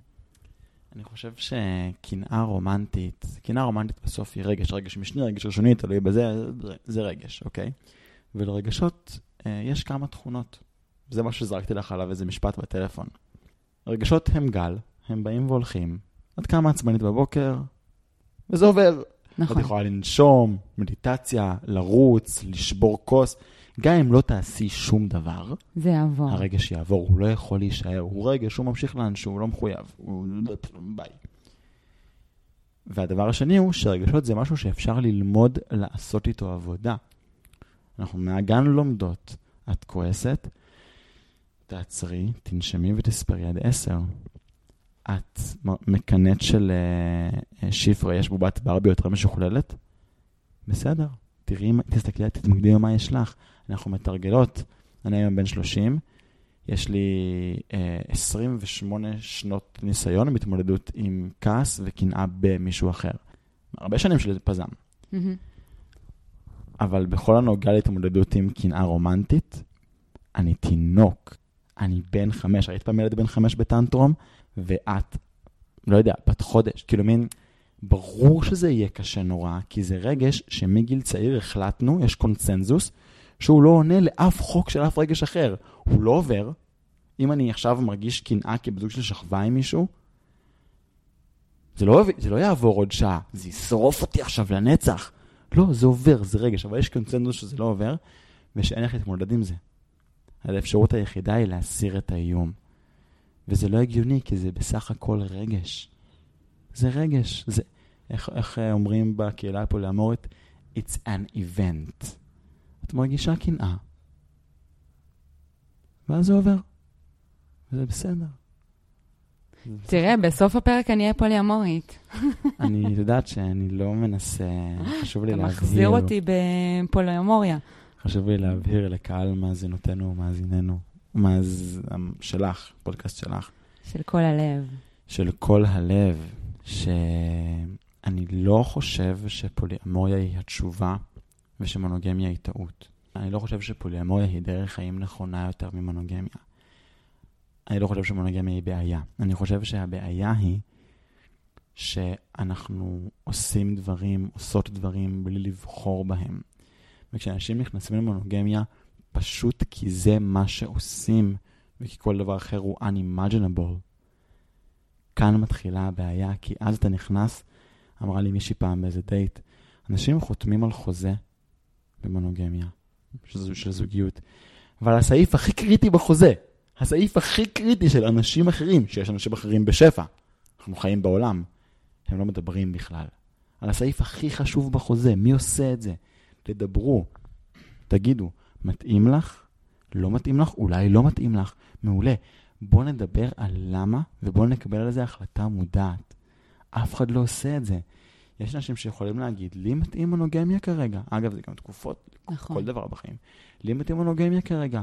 אני חושב שקנאה רומנטית, קנאה רומנטית בסוף היא רגש, רגש משני, רגש ראשוני, תלוי בזה, זה- רגש, אוקיי? ולרגשות אה, יש כמה תכונות. זה מה שזרקתי לך עליו איזה משפט בטלפון. רגשות הם גל, הם באים והולכים. עד כמה עצבנית בבוקר, וזה עובר. נכון. את יכולה לנשום, מדיטציה, לרוץ, לשבור כוס. גם אם לא תעשי שום דבר, זה יעבור. הרגש יעבור, הוא לא יכול להישאר, הוא רגש, הוא ממשיך לאנשהו, הוא לא מחויב, הוא... ביי. והדבר השני הוא שרגשות זה משהו שאפשר ללמוד לעשות איתו עבודה. אנחנו מהגן לומדות, את כועסת, תעצרי, תנשמי ותספרי עד עשר. את מקנאת של אה, אה, שיפרה, יש בובת ברבי יותר משוכללת? בסדר, תראי, תסתכלי, תתמקדי במה יש לך. אנחנו מתרגלות, אני היום בן 30, יש לי אה, 28 שנות ניסיון בהתמודדות עם כעס וקנאה במישהו אחר. הרבה שנים של פזם. מהמם. אבל בכל הנוגע להתמודדות עם קנאה רומנטית, אני תינוק. אני בן חמש, היית פעם ילד בן חמש בטנטרום, ואת, לא יודע, בת חודש. כאילו מין, ברור שזה יהיה קשה נורא, כי זה רגש שמגיל צעיר החלטנו, יש קונצנזוס, שהוא לא עונה לאף חוק של אף רגש אחר. הוא לא עובר. אם אני עכשיו מרגיש קנאה כבדוק של שכבה עם מישהו, זה לא, זה לא יעבור עוד שעה, זה ישרוף אותי עכשיו לנצח. לא, זה עובר, זה רגש, אבל יש קונצנזוס שזה לא עובר, ושאין איך להתמודד עם זה. האפשרות היחידה היא להסיר את האיום. וזה לא הגיוני, כי זה בסך הכל רגש. זה רגש. זה, איך, איך אומרים בקהילה הפוליאמורית? It's an event. את מרגישה קנאה, ואז זה עובר. וזה בסדר. תראה, בסוף הפרק אני אהיה פוליאמורית. אני יודעת שאני לא מנסה, חשוב לי אתה להבהיר. מחזיר אותי בפוליאמוריה. חשוב לי להבהיר לקהל מאזינותינו ומאזיננו, מאז... שלך, פודקאסט שלך, של כל הלב. של כל הלב, שאני לא חושב שפוליאמוריה היא התשובה ושמונוגמיה היא טעות. אני לא חושב שפוליאמוריה היא דרך חיים נכונה יותר ממונוגמיה. אני לא חושב שמונוגמיה היא בעיה. אני חושב שהבעיה היא שאנחנו עושים דברים, עושות דברים בלי לבחור בהם. וכשאנשים נכנסים למונוגמיה, פשוט כי זה מה שעושים, וכי כל דבר אחר הוא unimaginable. כאן מתחילה הבעיה, כי אז אתה נכנס, אמרה לי מישהי פעם באיזה דייט, אנשים חותמים על חוזה במונוגמיה, של, של זוגיות, אבל הסעיף הכי קריטי בחוזה, הסעיף הכי קריטי של אנשים אחרים, שיש אנשים אחרים בשפע, אנחנו חיים בעולם, הם לא מדברים בכלל. על הסעיף הכי חשוב בחוזה, מי עושה את זה? תדברו, תגידו, מתאים לך? לא מתאים לך? אולי לא מתאים לך. מעולה. בואו נדבר על למה, ובואו נקבל על זה החלטה מודעת. אף אחד לא עושה את זה. יש אנשים שיכולים להגיד, לי מתאים מונוגמיה כרגע. אגב, זה גם תקופות, נכון. כל דבר בחיים. לי מתאים מונוגמיה כרגע.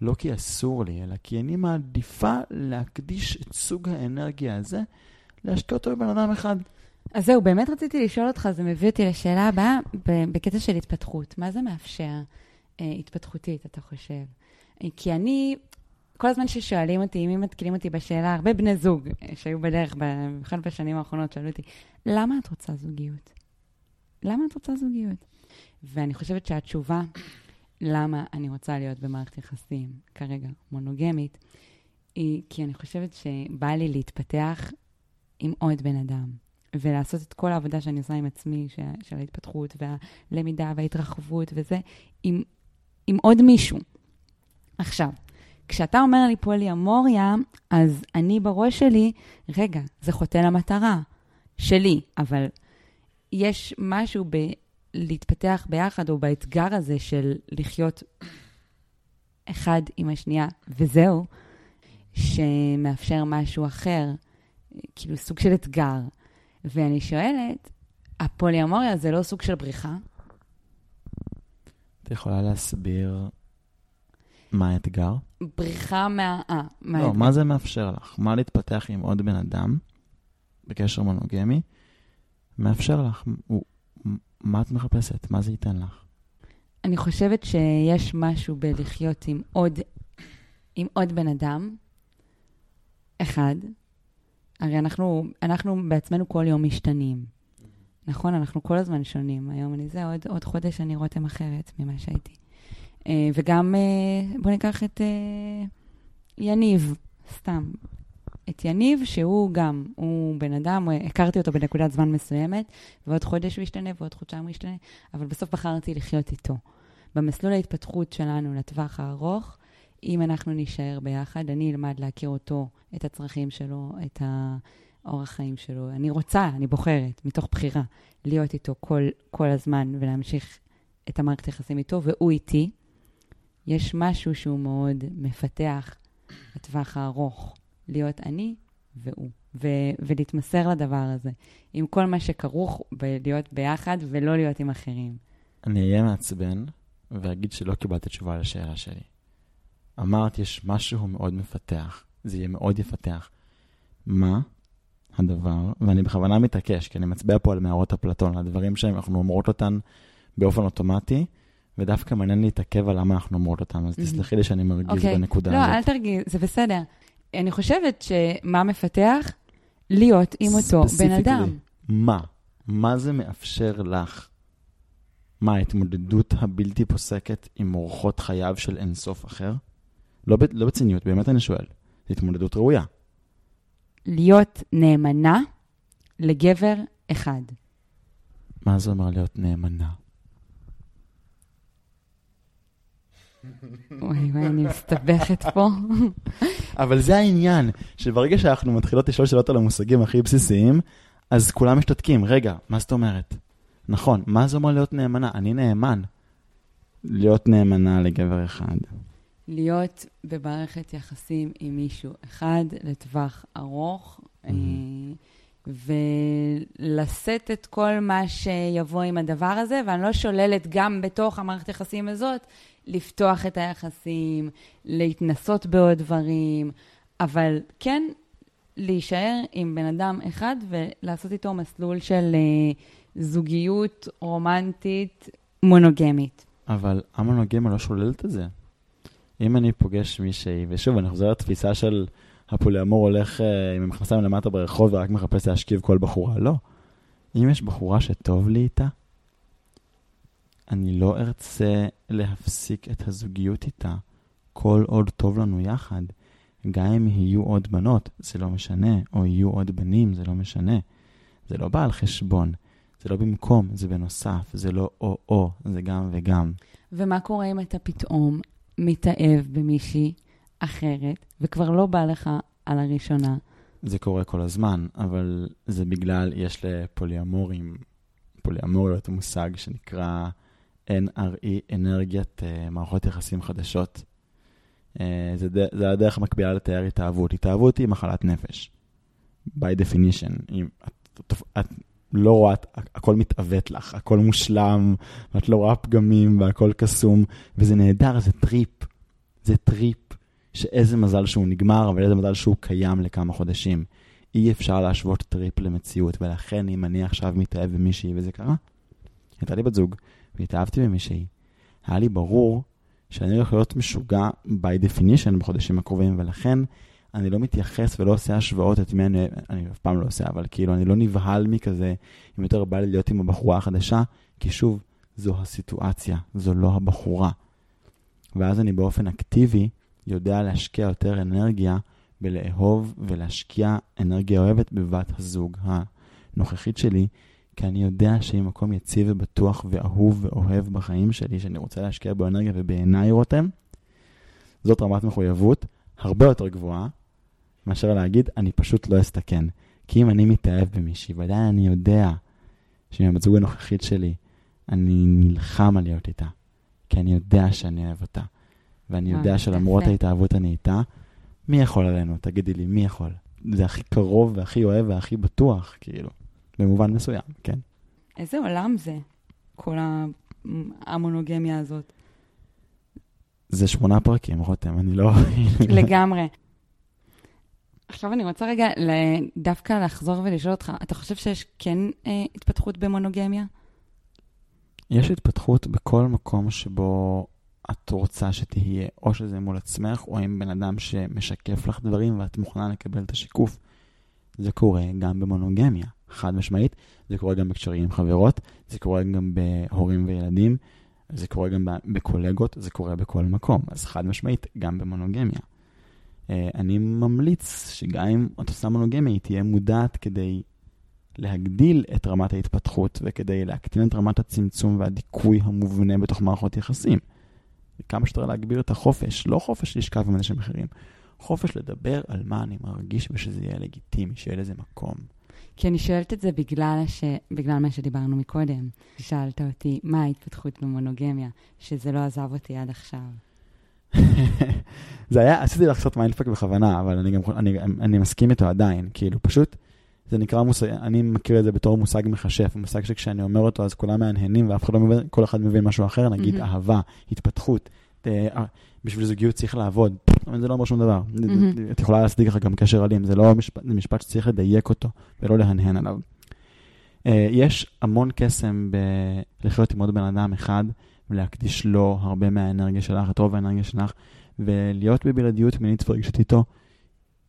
לא כי אסור לי, אלא כי אני מעדיפה להקדיש את סוג האנרגיה הזה, להשקיע אותו בבן אדם אחד. אז זהו, באמת רציתי לשאול אותך, זה מביא אותי לשאלה הבאה, בקטע של התפתחות. מה זה מאפשר אה, התפתחותית, אתה חושב? אה, כי אני, כל הזמן ששואלים אותי, אם מתקילים אותי בשאלה, הרבה בני זוג אה, שהיו בדרך, במיוחד בשנים האחרונות, שאלו אותי, למה את רוצה זוגיות? למה את רוצה זוגיות? ואני חושבת שהתשובה, למה אני רוצה להיות במערכת יחסים, כרגע מונוגמית, היא כי אני חושבת שבא לי להתפתח עם עוד בן אדם. ולעשות את כל העבודה שאני עושה עם עצמי, ש- של ההתפתחות והלמידה וההתרחבות וזה, עם עם עוד מישהו. עכשיו, כשאתה אומר לי פולי-אמוריה, אז אני בראש שלי, רגע, זה חוטא למטרה שלי, אבל יש משהו בלהתפתח ביחד, או באתגר הזה של לחיות אחד עם השנייה, וזהו, שמאפשר משהו אחר, כאילו סוג של אתגר. ואני שואלת, הפוליאמוריה זה לא סוג של בריחה? את יכולה להסביר מה האתגר? בריחה מה... אה, מה לא, מה זה מאפשר לך? מה להתפתח עם עוד בן אדם בקשר מונוגמי מאפשר לך? הוא, מה את מחפשת? מה זה ייתן לך? אני חושבת שיש משהו בלחיות עם עוד, עם עוד בן אדם, אחד. הרי אנחנו, אנחנו בעצמנו כל יום משתנים. נכון? אנחנו כל הזמן שונים. היום אני זה, עוד, עוד חודש אני רותם אחרת ממה שהייתי. Uh, וגם, uh, בואו ניקח את uh, יניב, סתם. את יניב, שהוא גם, הוא בן אדם, הכרתי אותו בנקודת זמן מסוימת, ועוד חודש הוא ישתנה ועוד חודשיים הוא ישתנה, אבל בסוף בחרתי לחיות איתו. במסלול ההתפתחות שלנו לטווח הארוך, אם אנחנו נישאר ביחד, אני אלמד להכיר אותו, את הצרכים שלו, את האורח חיים שלו. אני רוצה, אני בוחרת, מתוך בחירה, להיות איתו כל, כל הזמן ולהמשיך את המערכת היחסים איתו, והוא איתי. יש משהו שהוא מאוד מפתח לטווח הארוך, להיות אני והוא, ו- ולהתמסר לדבר הזה, עם כל מה שכרוך בלהיות ביחד ולא להיות עם אחרים. אני אהיה מעצבן ואגיד שלא קיבלת תשובה לשאלה שלי. אמרת, יש משהו מאוד מפתח, זה יהיה מאוד יפתח. מה הדבר, ואני בכוונה מתעקש, כי אני מצביע פה על מערות אפלטון, על דברים שאנחנו אומרות אותן באופן אוטומטי, ודווקא מעניין להתעכב על למה אנחנו אומרות אותן, אז תסלחי לי שאני מרגיז okay. אוקיי. בנקודה לא, הזאת. לא, אל תרגיז, זה בסדר. אני חושבת שמה מפתח? להיות עם אותו בן אדם. מה? מה זה מאפשר לך? מה, ההתמודדות הבלתי פוסקת עם אורחות חייו של אינסוף אחר? לא, לא בציניות, באמת אני שואל. זו התמודדות ראויה. להיות נאמנה לגבר אחד. מה זה אומר להיות נאמנה? וואי וואי, אני מסתבכת פה. אבל זה העניין, שברגע שאנחנו מתחילות לשאול שאלות על המושגים הכי בסיסיים, אז כולם משתתקים. רגע, מה זאת אומרת? נכון, מה זה אומר להיות נאמנה? אני נאמן. להיות נאמנה לגבר אחד. להיות במערכת יחסים עם מישהו אחד לטווח ארוך, mm-hmm. ולשאת את כל מה שיבוא עם הדבר הזה, ואני לא שוללת גם בתוך המערכת יחסים הזאת לפתוח את היחסים, להתנסות בעוד דברים, אבל כן להישאר עם בן אדם אחד ולעשות איתו מסלול של uh, זוגיות רומנטית מונוגמית. אבל המונוגמיה לא שוללת את זה. אם אני פוגש מישהי, ושוב, אני חוזר לתפיסה של הפוליאמור הולך uh, עם המכנסיים למטה ברחוב ורק מחפש להשכיב כל בחורה, לא. אם יש בחורה שטוב לי איתה, אני לא ארצה להפסיק את הזוגיות איתה כל עוד טוב לנו יחד. גם אם יהיו עוד בנות, זה לא משנה, או יהיו עוד בנים, זה לא משנה. זה לא בא על חשבון, זה לא במקום, זה בנוסף, זה לא או-או, זה גם וגם. ומה קורה אם אתה פתאום מתאהב במישהי אחרת, וכבר לא בא לך על הראשונה? זה קורה כל הזמן, אבל זה בגלל, יש לפוליאמורים, פוליאמוריות מושג שנקרא NRE, אנרגיית uh, מערכות יחסים חדשות. Uh, זה, ד, זה הדרך המקבילה לתאר התאהבות. התאהבות היא מחלת נפש. by definition. אם את, את, את לא רואה, את, הכל מתעוות לך, הכל מושלם, ואת לא רואה פגמים והכל קסום, וזה נהדר, זה טריפ. זה טריפ שאיזה מזל שהוא נגמר, אבל איזה מזל שהוא קיים לכמה חודשים. אי אפשר להשוות טריפ למציאות, ולכן אם אני עכשיו מתאהב במישהי וזה קרה, הייתה לי בת זוג, והתאהבתי במישהי, היה לי ברור שאני הולך להיות משוגע by definition בחודשים הקרובים, ולכן אני לא מתייחס ולא עושה השוואות את מי אני, אני אף פעם לא עושה, אבל כאילו אני לא נבהל מכזה, אם יותר בא לי להיות עם הבחורה החדשה, כי שוב, זו הסיטואציה, זו לא הבחורה. ואז אני באופן אקטיבי יודע להשקיע יותר אנרגיה בלאהוב ולהשקיע אנרגיה אוהבת בבת הזוג הנוכחית שלי, כי אני יודע שהיא מקום יציב ובטוח ואהוב ואוהב בחיים שלי, שאני רוצה להשקיע בו אנרגיה, ובעיניי, רותם, זאת רמת מחויבות הרבה יותר גבוהה מאשר להגיד, אני פשוט לא אסתכן. כי אם אני מתאהב במישהי, ודאי אני יודע שעם הבת זוג הנוכחית שלי, אני נלחם על להיות איתה, כי אני יודע שאני אוהב אותה. ואני יודע שלמרות ההתאהבות אני איתה, מי יכול עלינו? תגידי לי, מי יכול? זה הכי קרוב והכי אוהב והכי בטוח, כאילו, במובן מסוים, כן. איזה עולם זה, כל המונוגמיה הזאת? זה שמונה פרקים, רותם, אני לא... לגמרי. עכשיו אני רוצה רגע דווקא לחזור ולשאול אותך, אתה חושב שיש כן אה, התפתחות במונוגמיה? יש התפתחות בכל מקום שבו את רוצה שתהיה, או שזה מול עצמך, או עם בן אדם שמשקף לך דברים ואת מוכנה לקבל את השיקוף. זה קורה גם במונוגמיה, חד משמעית. זה קורה גם בקשרים עם חברות, זה קורה גם בהורים וילדים, זה קורה גם בקולגות, זה קורה בכל מקום. אז חד משמעית, גם במונוגמיה. אה, אני ממליץ שגם אם את עושה מונוגמיה, היא תהיה מודעת כדי להגדיל את רמת ההתפתחות וכדי להקטין את רמת הצמצום והדיכוי המובנה בתוך מערכות יחסים. כמה שיותר להגביר את החופש, לא חופש לשכב עם אנשים אחרים, חופש לדבר על מה אני מרגיש ושזה יהיה לגיטימי, שיהיה לזה מקום. כי אני שואלת את זה בגלל, ש... בגלל מה שדיברנו מקודם. שאלת אותי, מה ההתפתחות במונוגמיה, שזה לא עזב אותי עד עכשיו. זה היה, עשיתי לעשות מיינדפק בכוונה, אבל אני גם, אני, אני מסכים איתו עדיין, כאילו, פשוט, זה נקרא מושג, אני מכיר את זה בתור מושג מכשף, מושג שכשאני אומר אותו אז כולם מהנהנים ואף אחד לא מבין, כל אחד מבין משהו אחר, נגיד mm-hmm. אהבה, התפתחות, ת, אה, בשביל זוגיות צריך לעבוד, אבל זה לא אומר שום דבר. את יכולה להצדיק לך גם קשר אלים, זה לא משפט, זה משפט שצריך לדייק אותו ולא להנהן עליו. Uh, יש המון קסם בלחיות עם עוד בן אדם אחד ולהקדיש לו הרבה מהאנרגיה שלך, את רוב האנרגיה שלך, ולהיות בבלעדיות מינית ורגשת איתו,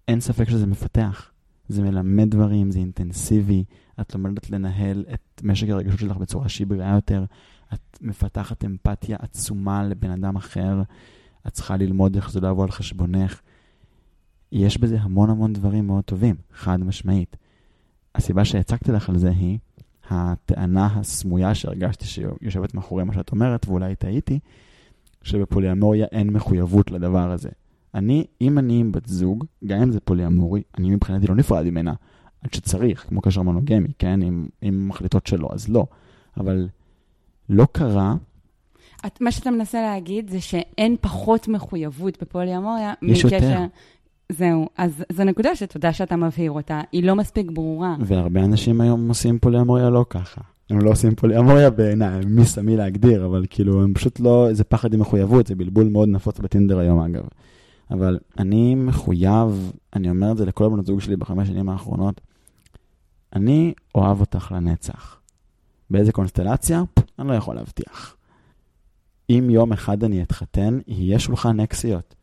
אין ספק שזה מפתח. זה מלמד דברים, זה אינטנסיבי, את לומדת לנהל את משק הרגשות שלך בצורה שהיא בריאה יותר, את מפתחת אמפתיה עצומה לבן אדם אחר, את צריכה ללמוד איך זה לא יבוא על חשבונך. יש בזה המון המון דברים מאוד טובים, חד משמעית. הסיבה שהצגתי לך על זה היא הטענה הסמויה שהרגשתי שיושבת מאחורי מה שאת אומרת, ואולי טעיתי, שבפוליאמוריה אין מחויבות לדבר הזה. אני, אם אני עם בת זוג, גם אם זה פוליאמורי, אני מבחינתי לא נפרד ממנה עד שצריך, כמו קשר מונוגמי, כן? אם, אם מחליטות שלא, אז לא. אבל לא קרה... את, מה שאתה מנסה להגיד זה שאין פחות מחויבות בפוליאמוריה יש מקשר... יותר. זהו, אז זו נקודה שתודה שאתה מבהיר אותה, היא לא מספיק ברורה. והרבה אנשים היום עושים פוליאמוריה לא ככה. הם לא עושים פוליאמוריה בעיניי, מי שמי להגדיר, אבל כאילו, הם פשוט לא, זה פחד עם מחויבות, זה בלבול מאוד נפוץ בטינדר היום אגב. אבל אני מחויב, אני אומר את זה לכל בנות זוג שלי בחמש שנים האחרונות, אני אוהב אותך לנצח. באיזה קונסטלציה? אני לא יכול להבטיח. אם יום אחד אני אתחתן, יהיה שולחן אקסיות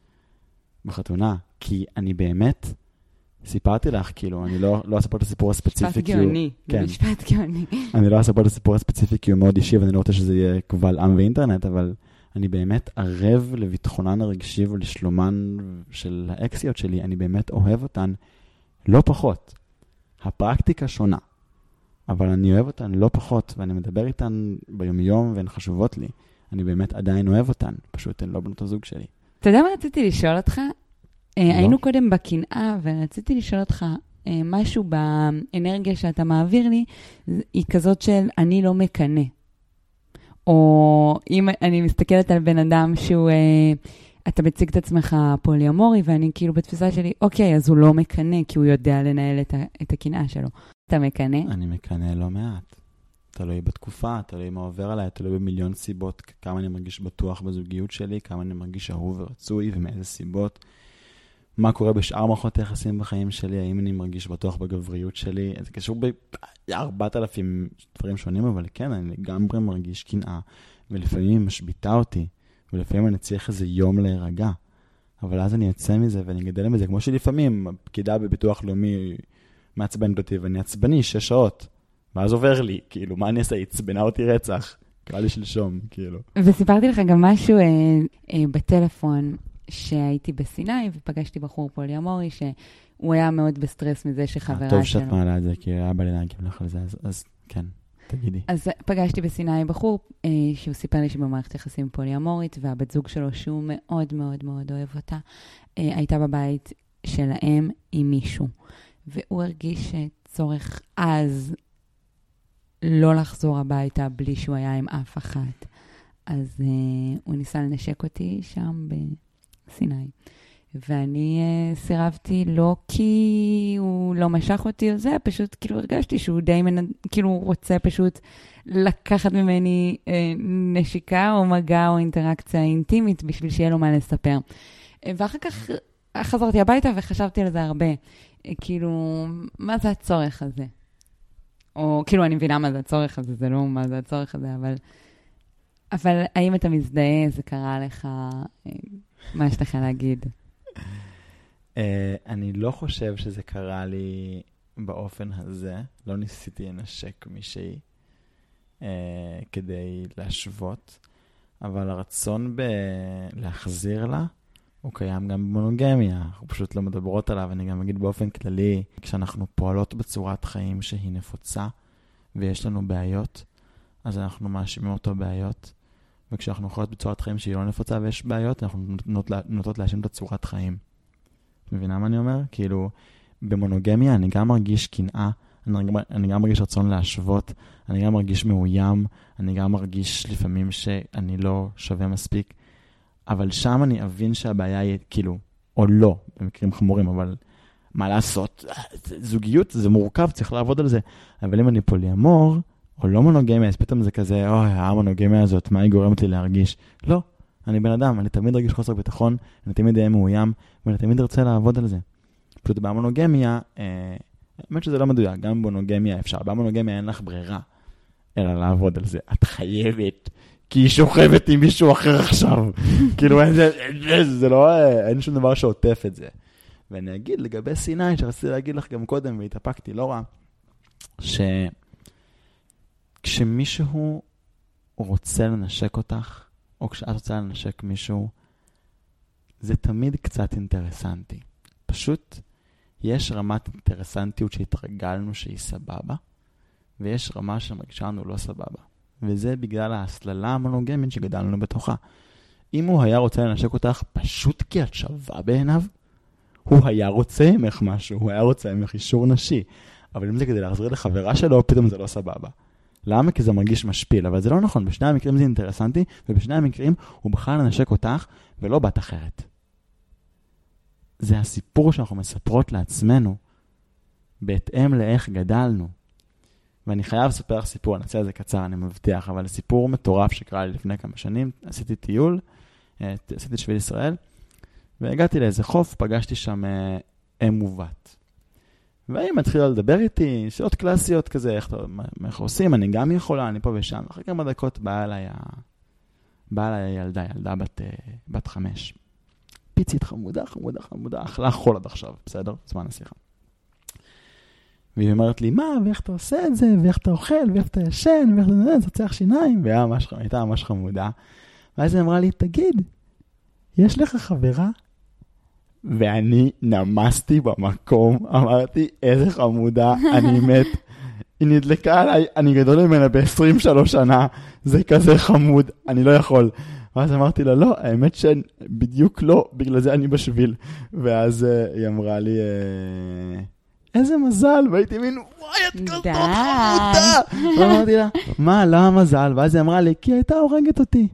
בחתונה, כי אני באמת, סיפרתי לך, כאילו, אני לא, לא אספר את הסיפור הספציפי. משפט גאוני, כן. משפט גאוני. אני לא אספר את הסיפור הספציפי כי הוא מאוד אישי ואני לא רוצה שזה יהיה קבל עם ואינטרנט, אבל אני באמת ערב לביטחונן הרגשי ולשלומן של האקסיות שלי, אני באמת אוהב אותן לא פחות. הפרקטיקה שונה, אבל אני אוהב אותן לא פחות, ואני מדבר איתן ביומיום והן חשובות לי. אני באמת עדיין אוהב אותן, פשוט הן לא בנות הזוג שלי. אתה יודע מה רציתי לשאול אותך? אה, לא. היינו קודם בקנאה, ורציתי לשאול אותך, אה, משהו באנרגיה שאתה מעביר לי, היא כזאת של אני לא מקנא. או אם אני מסתכלת על בן אדם שהוא, אה, אתה מציג את עצמך פוליומורי, ואני כאילו בתפיסה שלי, אוקיי, אז הוא לא מקנא, כי הוא יודע לנהל את, את הקנאה שלו. אתה מקנא? אני מקנא לא מעט. תלוי בתקופה, תלוי מה עובר עליי, תלוי במיליון סיבות, כמה אני מרגיש בטוח בזוגיות שלי, כמה אני מרגיש אהוב ורצוי ומאיזה סיבות. מה קורה בשאר מערכות היחסים בחיים שלי, האם אני מרגיש בטוח בגבריות שלי, זה קשור בארבעת אלפים דברים שונים, אבל כן, אני לגמרי מרגיש קנאה, ולפעמים היא משביתה אותי, ולפעמים אני צריך איזה יום להירגע. אבל אז אני אצא מזה ואני אגדל מזה, כמו שלפעמים הפקידה בביטוח לאומי מעצבנת אותי ואני עצבני שש שעות, ואז עובר לי, כאילו, מה אני אעשה? היא עצבנה אותי רצח. קרה לי שלשום, כאילו. וסיפרתי לך גם משהו אה, אה, בטלפון, שהייתי בסיני ופגשתי בחור פוליאמורי, שהוא היה מאוד בסטרס מזה שחברה שלו... טוב שאת מעלה את זה, כי היה בא לי להגיב לך על זה, אז, אז כן. תגידי. אז פגשתי בסיני בחור אה, שהוא סיפר לי שבמערכת יחסים פוליאמורית, והבת זוג שלו, שהוא מאוד מאוד מאוד אוהב אותה, אה, הייתה בבית שלהם עם מישהו. והוא הרגיש צורך אז לא לחזור הביתה בלי שהוא היה עם אף אחת. אז uh, הוא ניסה לנשק אותי שם בסיני. ואני uh, סירבתי לא כי הוא לא משך אותי או זה, פשוט כאילו הרגשתי שהוא די מנ... כאילו רוצה פשוט לקחת ממני uh, נשיקה או מגע או אינטראקציה אינטימית בשביל שיהיה לו מה לספר. Uh, ואחר כך חזרתי הביתה וחשבתי על זה הרבה. Uh, כאילו, מה זה הצורך הזה? או כאילו, אני מבינה מה זה הצורך הזה, זה לא מה זה הצורך הזה, אבל... אבל האם אתה מזדהה, זה קרה לך, מה יש לך להגיד? Uh, אני לא חושב שזה קרה לי באופן הזה. לא ניסיתי לנשק מישהי uh, כדי להשוות, אבל הרצון ב- להחזיר לה, הוא קיים גם במונוגמיה, אנחנו פשוט לא מדברות עליו. אני גם אגיד באופן כללי, כשאנחנו פועלות בצורת חיים שהיא נפוצה ויש לנו בעיות, אז אנחנו מאשימים אותו בעיות. וכשאנחנו יכולות בצורת חיים שהיא לא נפוצה ויש בעיות, אנחנו נוטות, נוטות להאשים את הצורת חיים. את מבינה מה אני אומר? כאילו, במונוגמיה אני גם מרגיש קנאה, אני, אני גם מרגיש רצון להשוות, אני גם מרגיש מאוים, אני גם מרגיש לפעמים שאני לא שווה מספיק, אבל שם אני אבין שהבעיה היא, כאילו, או לא, במקרים חמורים, אבל מה לעשות? זוגיות זה מורכב, צריך לעבוד על זה. אבל אם אני פוליאמור, או לא מונוגמיה, אז פתאום זה כזה, אוי, המונוגמיה הזאת, מה היא גורמת לי להרגיש? לא, אני בן אדם, אני תמיד ארגיש חוסר ביטחון, אני תמיד אהיה מאוים, ואני תמיד ארצה לעבוד על זה. פשוט במונוגמיה, אה, האמת שזה לא מדויק, גם במונוגמיה אפשר, במונוגמיה אין לך ברירה, אלא לעבוד על זה. את חייבת, כי היא שוכבת עם מישהו אחר עכשיו. כאילו, אין, זה, זה לא, אין שום דבר שעוטף את זה. ואני אגיד לגבי סיני, שרציתי להגיד לך גם קודם, והתאפקתי לא רע, ש... כשמישהו רוצה לנשק אותך, או כשאת רוצה לנשק מישהו, זה תמיד קצת אינטרסנטי. פשוט יש רמת אינטרסנטיות שהתרגלנו שהיא סבבה, ויש רמה שמרגישה לנו לא סבבה. וזה בגלל ההסללה המונוגמית שגדלנו בתוכה. אם הוא היה רוצה לנשק אותך פשוט כי את שווה בעיניו, הוא היה רוצה ממך משהו, הוא היה רוצה ממך אישור נשי. אבל אם זה כדי להחזיר לחברה שלו, פתאום זה לא סבבה. למה? כי זה מרגיש משפיל, אבל זה לא נכון, בשני המקרים זה אינטרסנטי, ובשני המקרים הוא בכלל לנשק אותך ולא בת אחרת. זה הסיפור שאנחנו מספרות לעצמנו, בהתאם לאיך גדלנו. ואני חייב לספר לך סיפור, אני אעשה את זה קצר, אני מבטיח, אבל סיפור מטורף שקרה לי לפני כמה שנים. עשיתי טיול, אה, עשיתי שביל ישראל, והגעתי לאיזה חוף, פגשתי שם אה, אם ובת. והיא מתחילה לדבר איתי, שאלות קלאסיות כזה, איך, איך עושים, אני גם יכולה, אני פה ושם. אחרי כמה דקות באה אליי, באה אליי ילדה, ילדה בת, אה, בת חמש. פיצית חמודה, חמודה, חמודה, אכלה חול עד עכשיו, בסדר? זמן השיחה. והיא אומרת לי, מה, ואיך אתה עושה את זה, ואיך אתה אוכל, ואיך אתה ישן, ואיך אתה זוצח שיניים, והיא הייתה ממש חמודה. ואז היא אמרה לי, תגיד, יש לך חברה ואני נמסתי במקום, אמרתי, איזה חמודה, אני מת. היא נדלקה עליי, אני גדול ממנה ב-23 שנה, זה כזה חמוד, אני לא יכול. ואז אמרתי לה, לא, האמת שבדיוק לא, בגלל זה אני בשביל. ואז uh, היא אמרה לי, uh, איזה מזל, והייתי מין, וואי, את כזאת חמודה. ואמרתי לה, מה, למה מזל? ואז היא אמרה לי, כי הייתה הורגת אותי.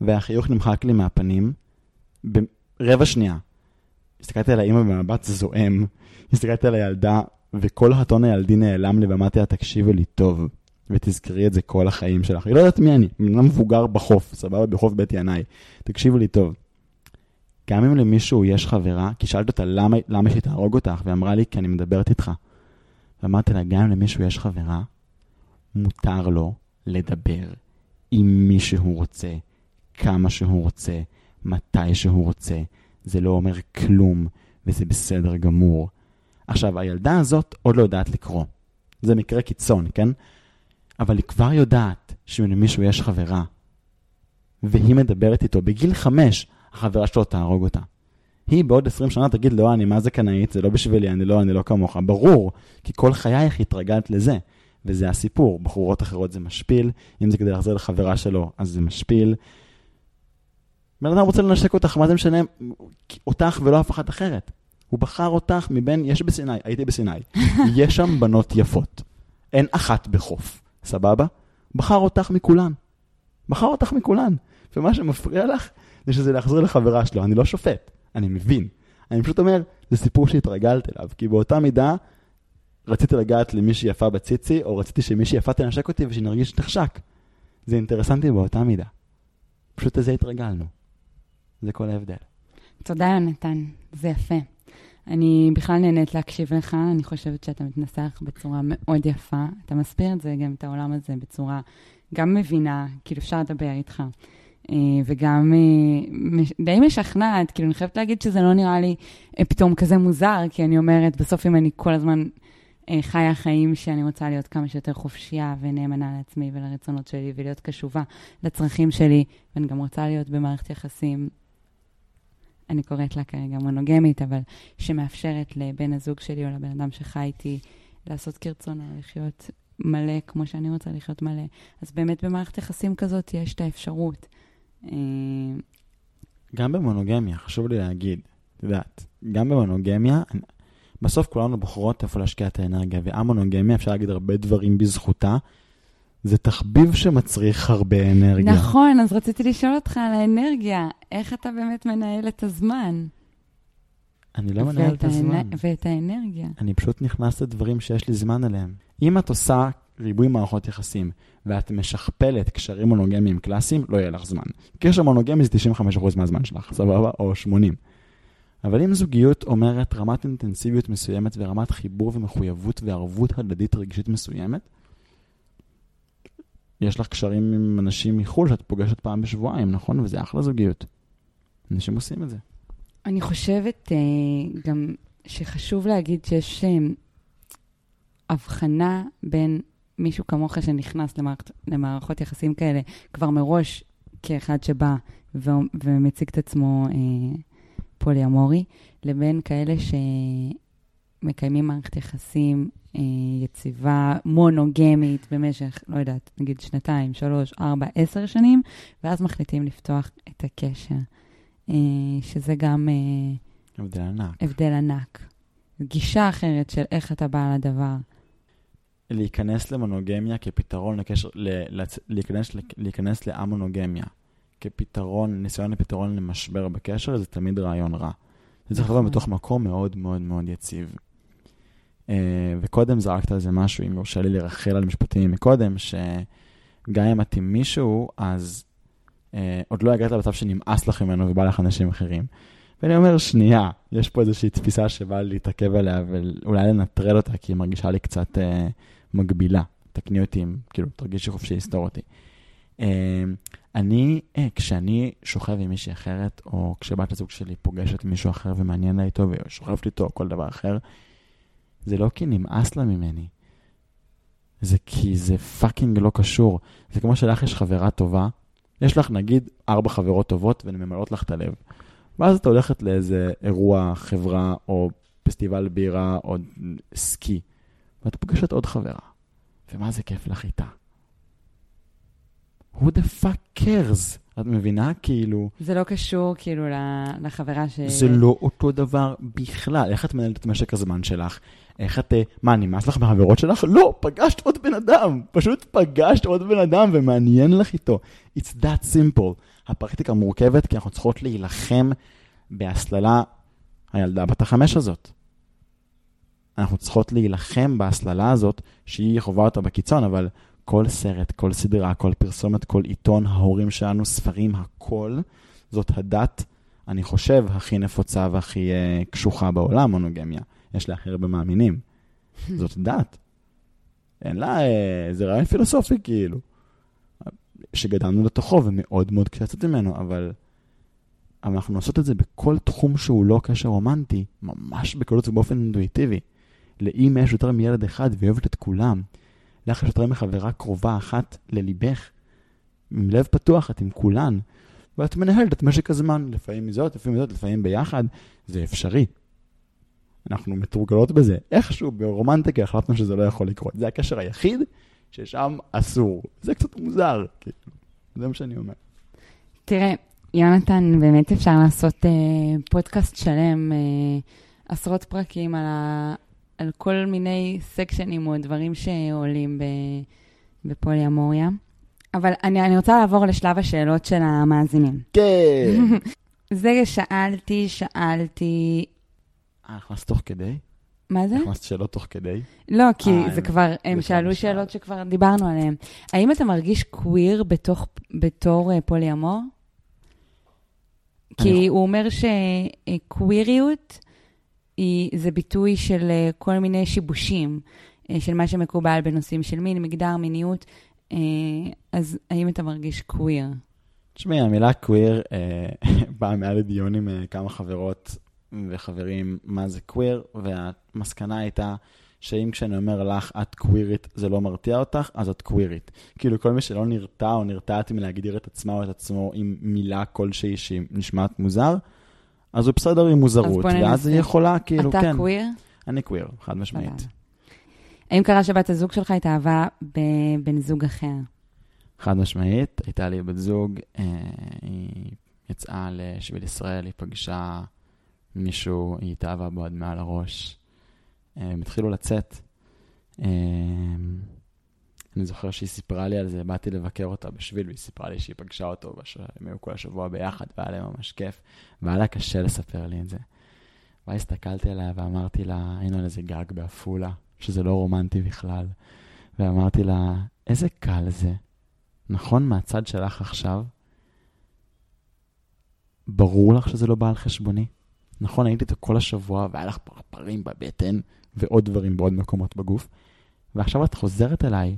והחיוך נמחק לי מהפנים, רבע שנייה. הסתכלתי על האימא במבט זועם, הסתכלתי על הילדה, וכל הטון הילדי נעלם לי, ואמרתי לה, תקשיבי לי טוב, ותזכרי את זה כל החיים שלך. היא לא יודעת מי אני, אני מבוגר בחוף, סבבה? בחוף בית ינאי. תקשיבו לי טוב. גם אם למישהו יש חברה, כי שאלתי אותה למה, למה שהיא תהרוג אותך, והיא אמרה לי, כי אני מדברת איתך. ואמרתי לה, גם אם למישהו יש חברה, מותר לו לדבר עם מי שהוא רוצה, כמה שהוא רוצה, מתי שהוא רוצה. זה לא אומר כלום, וזה בסדר גמור. עכשיו, הילדה הזאת עוד לא יודעת לקרוא. זה מקרה קיצון, כן? אבל היא כבר יודעת שלמישהו יש חברה, והיא מדברת איתו בגיל חמש, החברה שלו תהרוג אותה. היא בעוד עשרים שנה תגיד, לא, אני מה זה קנאית, זה לא בשבילי, אני לא, אני לא כמוך. ברור, כי כל חייך התרגלת לזה. וזה הסיפור. בחורות אחרות זה משפיל, אם זה כדי להחזיר לחברה שלו, אז זה משפיל. בן אדם רוצה לנשק אותך, מה זה משנה אותך ולא אף אחת אחרת? הוא בחר אותך מבין, יש בסיני, הייתי בסיני, יש שם בנות יפות. אין אחת בחוף, סבבה? בחר אותך מכולן. בחר אותך מכולן. ומה שמפריע לך, זה שזה להחזיר לחברה שלו. אני לא שופט, אני מבין. אני פשוט אומר, זה סיפור שהתרגלת אליו, כי באותה מידה רציתי לגעת למישהי יפה בציצי, או רציתי שמישהי יפה תנשק אותי ושנרגיש נחשק. זה אינטרסנטי באותה מידה. פשוט לזה התרגלנו. זה כל ההבדל. תודה, יונתן. זה יפה. אני בכלל נהנית להקשיב לך, אני חושבת שאתה מתנסח בצורה מאוד יפה. אתה מסביר את זה, גם את העולם הזה, בצורה גם מבינה, כאילו אפשר לדבר איתך. אה, וגם אה, די משכנעת, כאילו אני חייבת להגיד שזה לא נראה לי אה, פתאום כזה מוזר, כי אני אומרת, בסוף אם אני כל הזמן חיה חיים שאני רוצה להיות כמה שיותר חופשייה ונאמנה לעצמי ולרצונות שלי ולהיות קשובה לצרכים שלי, ואני גם רוצה להיות במערכת יחסים אני קוראת לה כרגע מונוגמית, אבל שמאפשרת לבן הזוג שלי או לבן אדם שחי איתי לעשות כרצונו, לחיות מלא כמו שאני רוצה לחיות מלא. אז באמת במערכת יחסים כזאת יש את האפשרות. אה, גם במונוגמיה, חשוב לי להגיד, את יודעת, גם במונוגמיה, בסוף כולנו בוחרות איפה להשקיע את האנרגיה, והמונוגמיה, אפשר להגיד הרבה דברים בזכותה, זה תחביב שמצריך הרבה אנרגיה. נכון, אז רציתי לשאול אותך על האנרגיה. איך אתה באמת מנהל את הזמן? אני לא מנהל את הזמן. ואת האנרגיה. אני פשוט נכנס לדברים שיש לי זמן עליהם. אם את עושה ריבוי מערכות יחסים, ואת משכפלת קשרים מונוגמיים קלאסיים, לא יהיה לך זמן. קשר מונוגמי זה 95% מהזמן שלך, סבבה? או 80. אבל אם זוגיות אומרת רמת אינטנסיביות מסוימת ורמת חיבור ומחויבות וערבות הדדית רגשית מסוימת, יש לך קשרים עם אנשים מחו"ל שאת פוגשת פעם בשבועיים, נכון? וזה אחלה זוגיות. אנשים עושים את זה. אני חושבת uh, גם שחשוב להגיד שיש uh, הבחנה בין מישהו כמוך שנכנס למערכ... למערכות יחסים כאלה כבר מראש כאחד שבא ו... ומציג את עצמו uh, פוליאמורי, לבין כאלה שמקיימים מערכת יחסים אה, יציבה, מונוגמית במשך, לא יודעת, נגיד שנתיים, שלוש, ארבע, עשר שנים, ואז מחליטים לפתוח את הקשר, אה, שזה גם... אה, הבדל ענק. הבדל ענק. גישה אחרת של איך אתה בא לדבר. להיכנס למונוגמיה כפתרון לקשר, ל, לצ, להיכנס, להיכנס לאמונוגמיה כפתרון, ניסיון לפתרון למשבר בקשר, זה תמיד רעיון רע. זה צריך לבוא נכון. מתוך מקום מאוד מאוד מאוד יציב. Uh, וקודם זרקת על זה משהו, אם יורשה לי לרחל על משפטים מקודם, שגם אם את עם מישהו, אז uh, עוד לא הגעת למצב שנמאס לך ממנו ובא לך אנשים אחרים. ואני אומר, שנייה, יש פה איזושהי תפיסה שבאה לי להתעכב עליה ואולי לנטרל אותה, כי היא מרגישה לי קצת uh, מגבילה. תקני אותי, אם, כאילו, תרגישי חופשי לסתור אותי. Uh, אני, uh, כשאני שוכב עם מישהי אחרת, או כשבת הזוג שלי פוגשת מישהו אחר ומעניין לה איתו, ושוכבת איתו, או כל דבר אחר, זה לא כי נמאס לה ממני. זה כי זה fucking לא קשור. זה כמו שלך יש חברה טובה, יש לך נגיד ארבע חברות טובות והן ממלאות לך את הלב. ואז את הולכת לאיזה אירוע, חברה, או פסטיבל בירה, או סקי, ואת פוגשת עוד חברה. ומה זה כיף לך איתה? who the fuck cares? את מבינה? כאילו... זה לא קשור כאילו לחברה ש... זה לא אותו דבר בכלל. איך את מנהלת את משק הזמן שלך? איך את... מה, נמאס לך מהחברות שלך? לא, פגשת עוד בן אדם. פשוט פגשת עוד בן אדם ומעניין לך איתו. It's that simple. הפרקטיקה מורכבת כי אנחנו צריכות להילחם בהסללה הילדה בת החמש הזאת. אנחנו צריכות להילחם בהסללה הזאת, שהיא חובה אותה בקיצון, אבל כל סרט, כל סדרה, כל פרסומת, כל עיתון, ההורים שלנו, ספרים, הכל, זאת הדת, אני חושב, הכי נפוצה והכי uh, קשוחה בעולם, מונוגמיה. יש לה הכי הרבה מאמינים. זאת דת. אין לה, uh, זה רעיון פילוסופי כאילו. שגדלנו לתוכו ומאוד מאוד קשה לצאת ממנו, אבל, אבל אנחנו עושות את זה בכל תחום שהוא לא קשר רומנטי, ממש בקלות ובאופן אינטואיטיבי. לאמא יש יותר מילד אחד והיא אוהבת את כולם. לך יש יותר מחברה קרובה אחת לליבך. עם לב פתוח, את עם כולן. ואת מנהלת את משק הזמן, לפעמים מזאת, לפעמים מזאת, לפעמים ביחד. זה אפשרי. אנחנו מתורגלות בזה. איכשהו ברומנטיקה החלטנו שזה לא יכול לקרות. זה הקשר היחיד ששם אסור. זה קצת מוזר, כאילו. זה מה שאני אומר. תראה, יונתן, באמת אפשר לעשות אה, פודקאסט שלם, אה, עשרות פרקים על, ה, על כל מיני סקשנים או דברים שעולים ב, בפוליאמוריה. אבל אני, אני רוצה לעבור לשלב השאלות של המאזינים. כן. זה שאלתי, שאלתי... אה, נכנסת תוך כדי? מה זה? נכנסת שאלות תוך כדי? לא, כי אה, זה כבר, הם כבר שאלו נשאל. שאלות שכבר דיברנו עליהן. האם אתה מרגיש קוויר בתוך, בתור אה, פוליאמור? כי אני- הוא אומר שקוויריות היא, זה ביטוי של אה, כל מיני שיבושים, אה, של מה שמקובל בנושאים של מין, מגדר, מיניות. אז האם אתה מרגיש קוויר? תשמעי, המילה קוויר אה, באה מעל לדיון עם כמה חברות וחברים מה זה קוויר, והמסקנה הייתה שאם כשאני אומר לך את קווירית זה לא מרתיע אותך, אז את קווירית. כאילו כל מי שלא נרתע או נרתעת מלהגדיר את עצמה או את עצמו עם מילה כלשהי שהיא נשמעת מוזר, אז הוא בסדר עם מוזרות. ואז היא יכולה, כאילו, אתה כן. קוויר? אני קוויר, חד משמעית. האם קרה שבת הזוג שלך התאהבה בבן זוג אחר? חד משמעית, הייתה לי בת זוג, אה, היא יצאה לשביל ישראל, היא פגשה מישהו, התאהבה בו עד מעל הראש. אה, הם התחילו לצאת. אה, אני זוכר שהיא סיפרה לי על זה, באתי לבקר אותה בשביל, והיא סיפרה לי שהיא פגשה אותו, בש... הם היו כל השבוע ביחד, והיה להם ממש כיף, והיה לה קשה לספר לי את זה. ואז הסתכלתי עליה ואמרתי לה, היינו על איזה גג בעפולה, שזה לא רומנטי בכלל, ואמרתי לה, איזה קל זה. נכון, מהצד שלך עכשיו, ברור לך שזה לא בא על חשבוני? נכון, הייתי איתו כל השבוע, והיה לך פרפרים בבטן, ועוד דברים בעוד מקומות בגוף, ועכשיו את חוזרת אליי,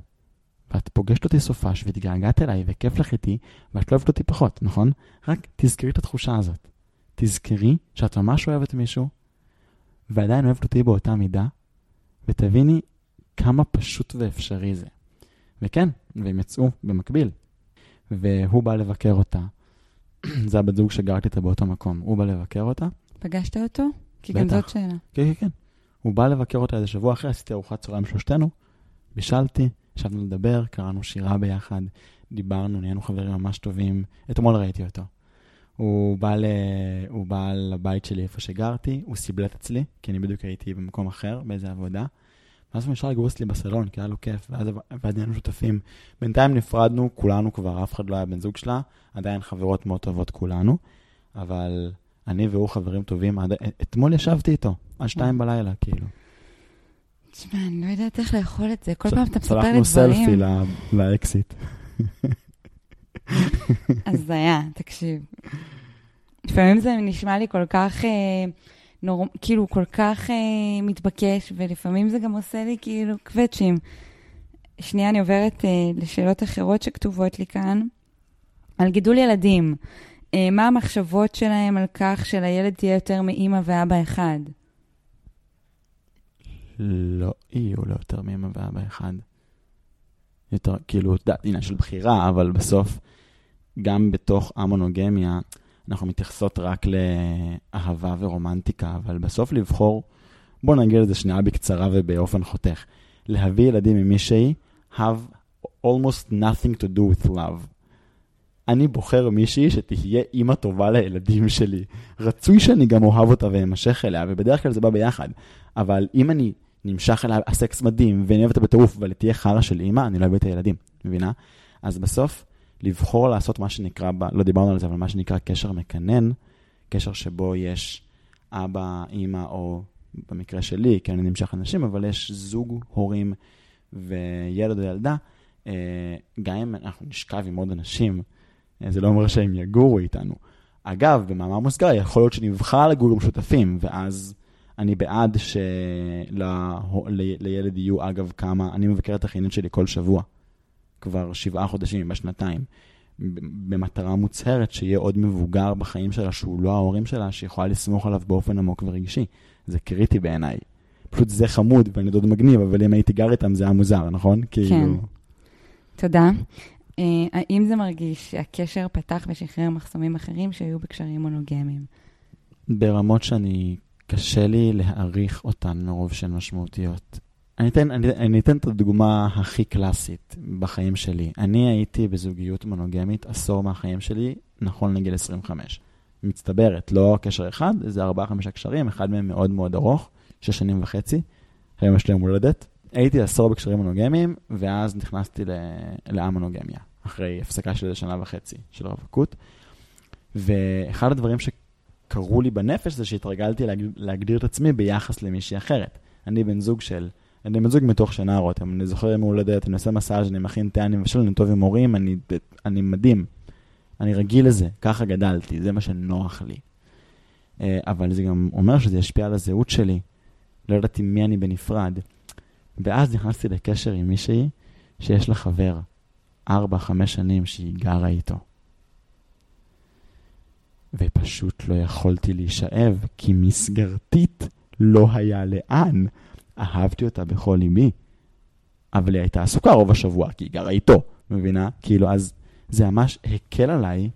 ואת פוגשת אותי סופש, והתגעגעת אליי, וכיף לך איתי, ואת לא אוהבת אותי פחות, נכון? רק תזכרי את התחושה הזאת. תזכרי שאת ממש אוהבת מישהו, ועדיין אוהבת אותי באותה מידה, ותביני כמה פשוט ואפשרי זה. וכן, והם יצאו במקביל. והוא בא לבקר אותה. זה הבת זוג שגרתי איתה באותו מקום. הוא בא לבקר אותה. פגשת אותו? כי גם בטח. זאת שאלה. כן, כן, כן. הוא בא לבקר אותה איזה שבוע אחרי, עשיתי ארוחת צהריים שלושתנו, בישלתי, ישבנו לדבר, קראנו שירה ביחד, דיברנו, נהיינו חברים ממש טובים. אתמול ראיתי אותו. הוא בא, ל... הוא בא לבית שלי איפה שגרתי, הוא סיבלט אצלי, כי אני בדיוק הייתי במקום אחר, באיזה עבודה. ואז הוא נשאר לגרוס לי בסלון, כי היה לו כיף, ואז ואז נהיינו שותפים. בינתיים נפרדנו, כולנו כבר, אף אחד לא היה בן זוג שלה, עדיין חברות מאוד טובות כולנו, אבל אני והוא חברים טובים, עד... אתמול ישבתי איתו, עד שתיים בלילה, כאילו. תשמע, אני לא יודעת איך לאכול את זה. כל פעם אתה מספר לי סלפי דברים. ל- לאקסיט. הזיה, תקשיב. לפעמים זה נשמע לי כל כך, אה, נור... כאילו, כל כך אה, מתבקש, ולפעמים זה גם עושה לי כאילו קווצ'ים. שנייה, אני עוברת אה, לשאלות אחרות שכתובות לי כאן. על גידול ילדים, אה, מה המחשבות שלהם על כך שלילד תהיה יותר מאימא ואבא אחד? לא יהיו לו יותר מאמא ואבא אחד. יותר, כאילו, יודע, עניין של בחירה, אבל בסוף, גם בתוך המונוגמיה, אנחנו מתייחסות רק לאהבה ורומנטיקה, אבל בסוף לבחור, בואו נגיד את זה שנייה בקצרה ובאופן חותך. להביא ילדים ממישהי, have almost nothing to do with love. אני בוחר מישהי שתהיה אימא טובה לילדים שלי. רצוי שאני גם אוהב אותה ואמשך אליה, ובדרך כלל זה בא ביחד. אבל אם אני נמשך אליה, הסקס מדהים, ואני אוהב אותה בטירוף, אבל תהיה חרא של אימא, אני לא אוהב את הילדים, מבינה? אז בסוף, לבחור לעשות מה שנקרא, לא דיברנו על זה, אבל מה שנקרא קשר מקנן, קשר שבו יש אבא, אימא, או במקרה שלי, כי אני נמשך אנשים, אבל יש זוג הורים וילד או ילדה, אה, גם אם אנחנו נשכב עם עוד אנשים, זה לא אומר שהם יגורו איתנו. אגב, במאמר מוסגר, יכול להיות שנבחר לגור עם שותפים, ואז אני בעד שלילד יהיו, אגב, כמה, אני מבקר את החינוך שלי כל שבוע, כבר שבעה חודשים, בשנתיים, ב- במטרה מוצהרת שיהיה עוד מבוגר בחיים שלה, שהוא לא ההורים שלה, שיכולה לסמוך עליו באופן עמוק ורגשי. זה קריטי בעיניי. פשוט זה חמוד ואני דוד מגניב, אבל אם הייתי גר איתם זה היה מוזר, נכון? כאילו... תודה. אה, האם זה מרגיש שהקשר פתח ושחרר מחסומים אחרים שהיו בקשרים מונוגמיים? ברמות שאני קשה לי להעריך אותן מרוב שהן משמעותיות. אני אתן, אני, אני אתן את הדוגמה הכי קלאסית בחיים שלי. אני הייתי בזוגיות מונוגמית עשור מהחיים שלי, נכון לגיל 25. מצטברת, לא קשר אחד, זה ארבעה חמישה קשרים, אחד מהם מאוד מאוד ארוך, שש שנים וחצי, היום יש לי יום הולדת. הייתי עשור בקשרים מונוגמיים, ואז נכנסתי לאמונוגמיה, אחרי הפסקה של שנה וחצי של רווקות. ואחד הדברים שקרו לי בנפש זה שהתרגלתי להגדיר את עצמי ביחס למישהי אחרת. אני בן זוג של אני בן זוג מתוך שינה רותם, אני זוכר יום הולדת, אני עושה מסאז', אני מכין תה, אני מבשל, אני טוב עם הורים, אני, אני מדהים. אני רגיל לזה, ככה גדלתי, זה מה שנוח לי. אה, אבל זה גם אומר שזה ישפיע על הזהות שלי. לא ידעתי מי אני בנפרד. ואז נכנסתי לקשר עם מישהי שיש לה חבר, ארבע, חמש שנים שהיא גרה איתו. ופשוט לא יכולתי להישאב, כי מסגרתית לא היה לאן. אהבתי אותה בכל ליבי, אבל היא הייתה עסוקה רוב השבוע, כי היא גרה איתו, מבינה? כאילו, אז זה ממש הקל עליי,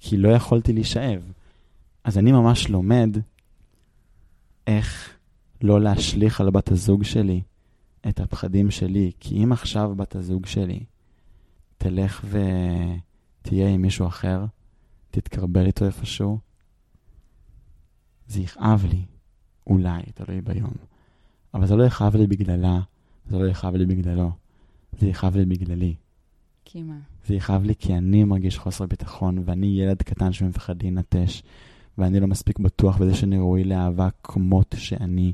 כי לא יכולתי להישאב. אז אני ממש לומד איך לא להשליך על בת הזוג שלי את הפחדים שלי, כי אם עכשיו בת הזוג שלי תלך ותהיה עם מישהו אחר, תתקרבל איתו איפשהו, זה יכאב לי, אולי, תלוי ביום. אבל זה לא יכאב לי בגללה, זה לא יכאב לי בגללו, זה יכאב לי בגללי. כי מה? זה יכאב לי כי אני מרגיש חוסר ביטחון, ואני ילד קטן שמפחד להינטש, ואני לא מספיק בטוח בזה שאני ראוי לאהבה כמות שאני,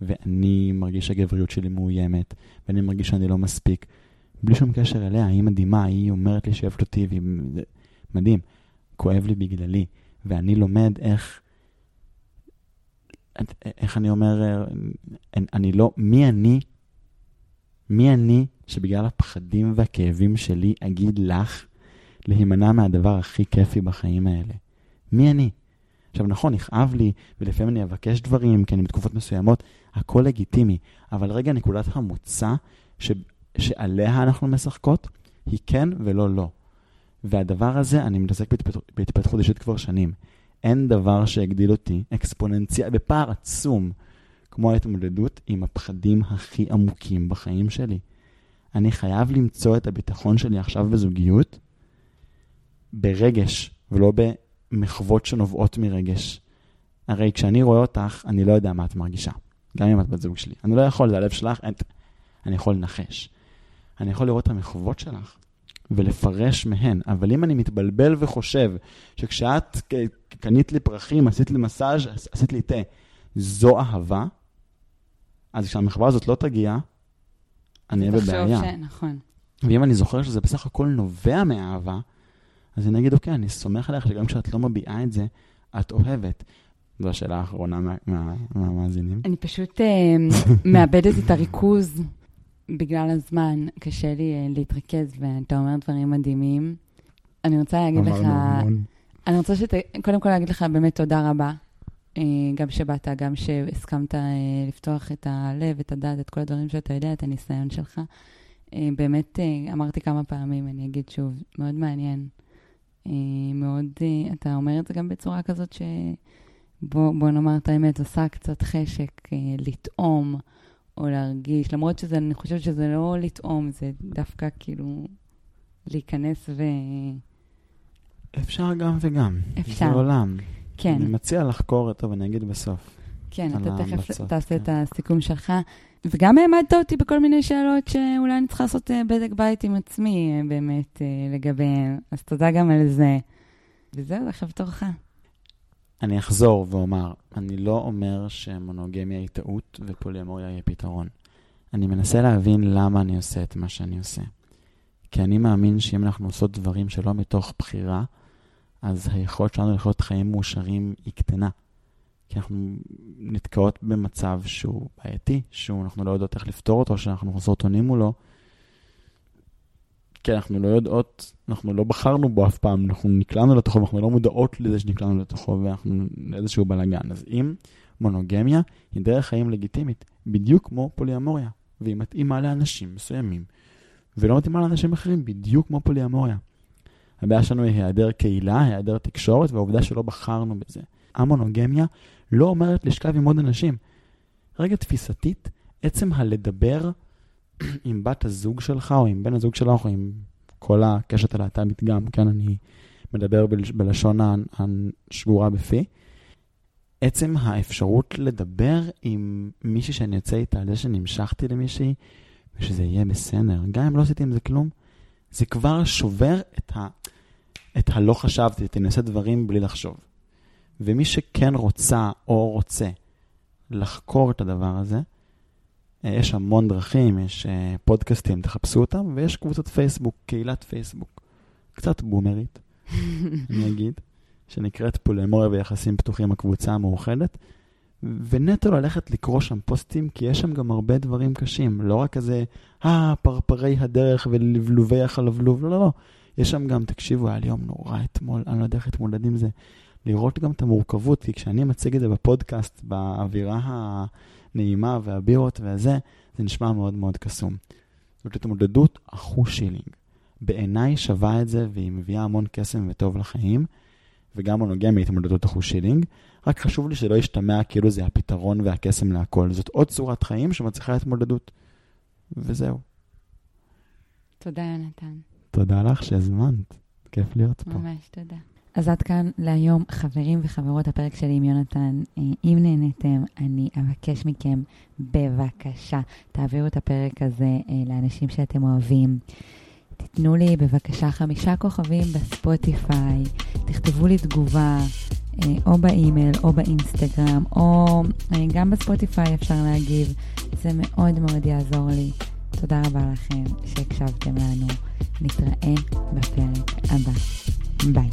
ואני מרגיש שהגבריות שלי מאוימת, ואני מרגיש שאני לא מספיק. בלי שום קשר אליה, היא מדהימה, היא אומרת לי שאוהבת אותי, והיא... מדהים. כואב לי בגללי, ואני לומד איך איך אני אומר, אני לא, מי אני, מי אני שבגלל הפחדים והכאבים שלי אגיד לך להימנע מהדבר הכי כיפי בחיים האלה? מי אני? עכשיו נכון, יכאב לי, ולפעמים אני אבקש דברים, כי אני בתקופות מסוימות, הכל לגיטימי, אבל רגע נקודת המוצא ש, שעליה אנחנו משחקות, היא כן ולא לא. והדבר הזה, אני מתעסק בהתפתחות אישית כבר שנים. אין דבר שהגדיל אותי אקספוננציאל, בפער עצום, כמו ההתמודדות עם הפחדים הכי עמוקים בחיים שלי. אני חייב למצוא את הביטחון שלי עכשיו בזוגיות ברגש, ולא במחוות שנובעות מרגש. הרי כשאני רואה אותך, אני לא יודע מה את מרגישה, גם אם את בת זוג שלי. אני לא יכול, זה הלב שלך, אני יכול לנחש. אני יכול לראות את המחוות שלך, ולפרש מהן. אבל אם אני מתבלבל וחושב שכשאת קנית לי פרחים, עשית לי מסאז', עשית לי תה, זו אהבה, אז כשהמחווה הזאת לא תגיע, אני אהיה בבעיה. ש... נכון. ואם אני זוכר שזה בסך הכל נובע מאהבה, אז אני אגיד, אוקיי, אני סומך עליך שגם כשאת לא מביעה את זה, את אוהבת. זו השאלה האחרונה מהמאזינים. מה, מה אני פשוט uh, מאבדת את הריכוז בגלל הזמן קשה לי uh, להתרכז, ואתה אומר דברים מדהימים. אני רוצה להגיד לך... אני רוצה שת... קודם כל להגיד לך באמת תודה רבה. Uh, גם שבאת, גם שהסכמת לפתוח את הלב, את הדעת, את כל הדברים שאתה יודע, את הניסיון שלך. באמת, אמרתי כמה פעמים, אני אגיד שוב, מאוד מעניין. Uh, מאוד, uh, אתה אומר את זה גם בצורה כזאת ש... בוא, נאמר את האמת, עושה קצת חשק uh, לטעום. או להרגיש, למרות שזה, אני חושבת שזה לא לטעום, זה דווקא כאילו להיכנס ו... אפשר גם וגם. אפשר. זה עולם. כן. אני מציע לחקור אותו ואני אגיד בסוף. כן, אתה תכף תעשה כן. את הסיכום שלך. וגם העמדת אותי בכל מיני שאלות שאולי אני צריכה לעשות אה, בדק בית עם עצמי אה, באמת אה, לגביהן. אז תודה גם על זה. וזהו, עכשיו תורך. אני אחזור ואומר, אני לא אומר שמונוגמיה היא טעות ופוליאמוריה היא פתרון. אני מנסה להבין למה אני עושה את מה שאני עושה. כי אני מאמין שאם אנחנו עושות דברים שלא מתוך בחירה, אז היכולת שלנו לחיות חיים מאושרים היא קטנה. כי אנחנו נתקעות במצב שהוא בעייתי, שאנחנו לא יודעות איך לפתור אותו, שאנחנו חסרות אונים מולו, כי אנחנו לא יודעות, אנחנו לא בחרנו בו אף פעם, אנחנו נקלענו לתוכו, ואנחנו לא מודעות לזה שנקלענו לתוכו, ואנחנו לאיזשהו בלאגן. אז אם מונוגמיה היא דרך חיים לגיטימית, בדיוק כמו פוליאמוריה, והיא מתאימה לאנשים מסוימים, ולא מתאימה לאנשים אחרים, בדיוק כמו פוליאמוריה. הבעיה שלנו היא היעדר קהילה, היעדר תקשורת, והעובדה שלא בחרנו בזה. המונוגמיה לא אומרת לשכב עם עוד אנשים. רגע תפיסתית, עצם הלדבר עם בת הזוג שלך, או עם בן הזוג שלך, או עם כל הקשת הלהט"בית גם, כן, אני מדבר בלשון השגורה בפי. עצם האפשרות לדבר עם מישהי שאני יוצא איתה על זה שנמשכתי למישהי, ושזה יהיה בסדר, גם אם לא עשיתי עם זה כלום, זה כבר שובר את, ה, את הלא חשבתי, עושה דברים בלי לחשוב. ומי שכן רוצה או רוצה לחקור את הדבר הזה, אה, יש המון דרכים, יש אה, פודקאסטים, תחפשו אותם, ויש קבוצת פייסבוק, קהילת פייסבוק, קצת בומרית, אני אגיד, שנקראת פולמוריה ויחסים פתוחים, הקבוצה המאוחדת, ונטו ללכת לקרוא שם פוסטים, כי יש שם גם הרבה דברים קשים, לא רק כזה, אה, פרפרי הדרך ולבלובי החלבלוב, לא, לא, לא. יש שם גם, תקשיבו, היה לי יום נורא אתמול, אני לא יודע איך להתמודד עם זה. לראות גם את המורכבות, כי כשאני מציג את זה בפודקאסט, באווירה הנעימה והבירות והזה, זה נשמע מאוד מאוד קסום. זאת התמודדות אחוש שילינג. בעיניי שווה את זה, והיא מביאה המון קסם וטוב לחיים, וגם מונוגמיה התמודדות אחוש שילינג. רק חשוב לי שלא ישתמע כאילו זה הפתרון והקסם להכל. זאת עוד צורת חיים שמצריכה התמודדות. וזהו. תודה, יונתן. תודה לך שהזמנת. כיף להיות פה. ממש תודה. אז עד כאן להיום, חברים וחברות, הפרק שלי עם יונתן. אה, אם נהניתם, אני אבקש מכם, בבקשה, תעבירו את הפרק הזה אה, לאנשים שאתם אוהבים. תיתנו לי בבקשה חמישה כוכבים בספוטיפיי, תכתבו לי תגובה, אה, או באימייל, או באינסטגרם, או גם בספוטיפיי אפשר להגיב. זה מאוד מאוד יעזור לי. תודה רבה לכם שהקשבתם לנו. נתראה בפרק הבא. ביי.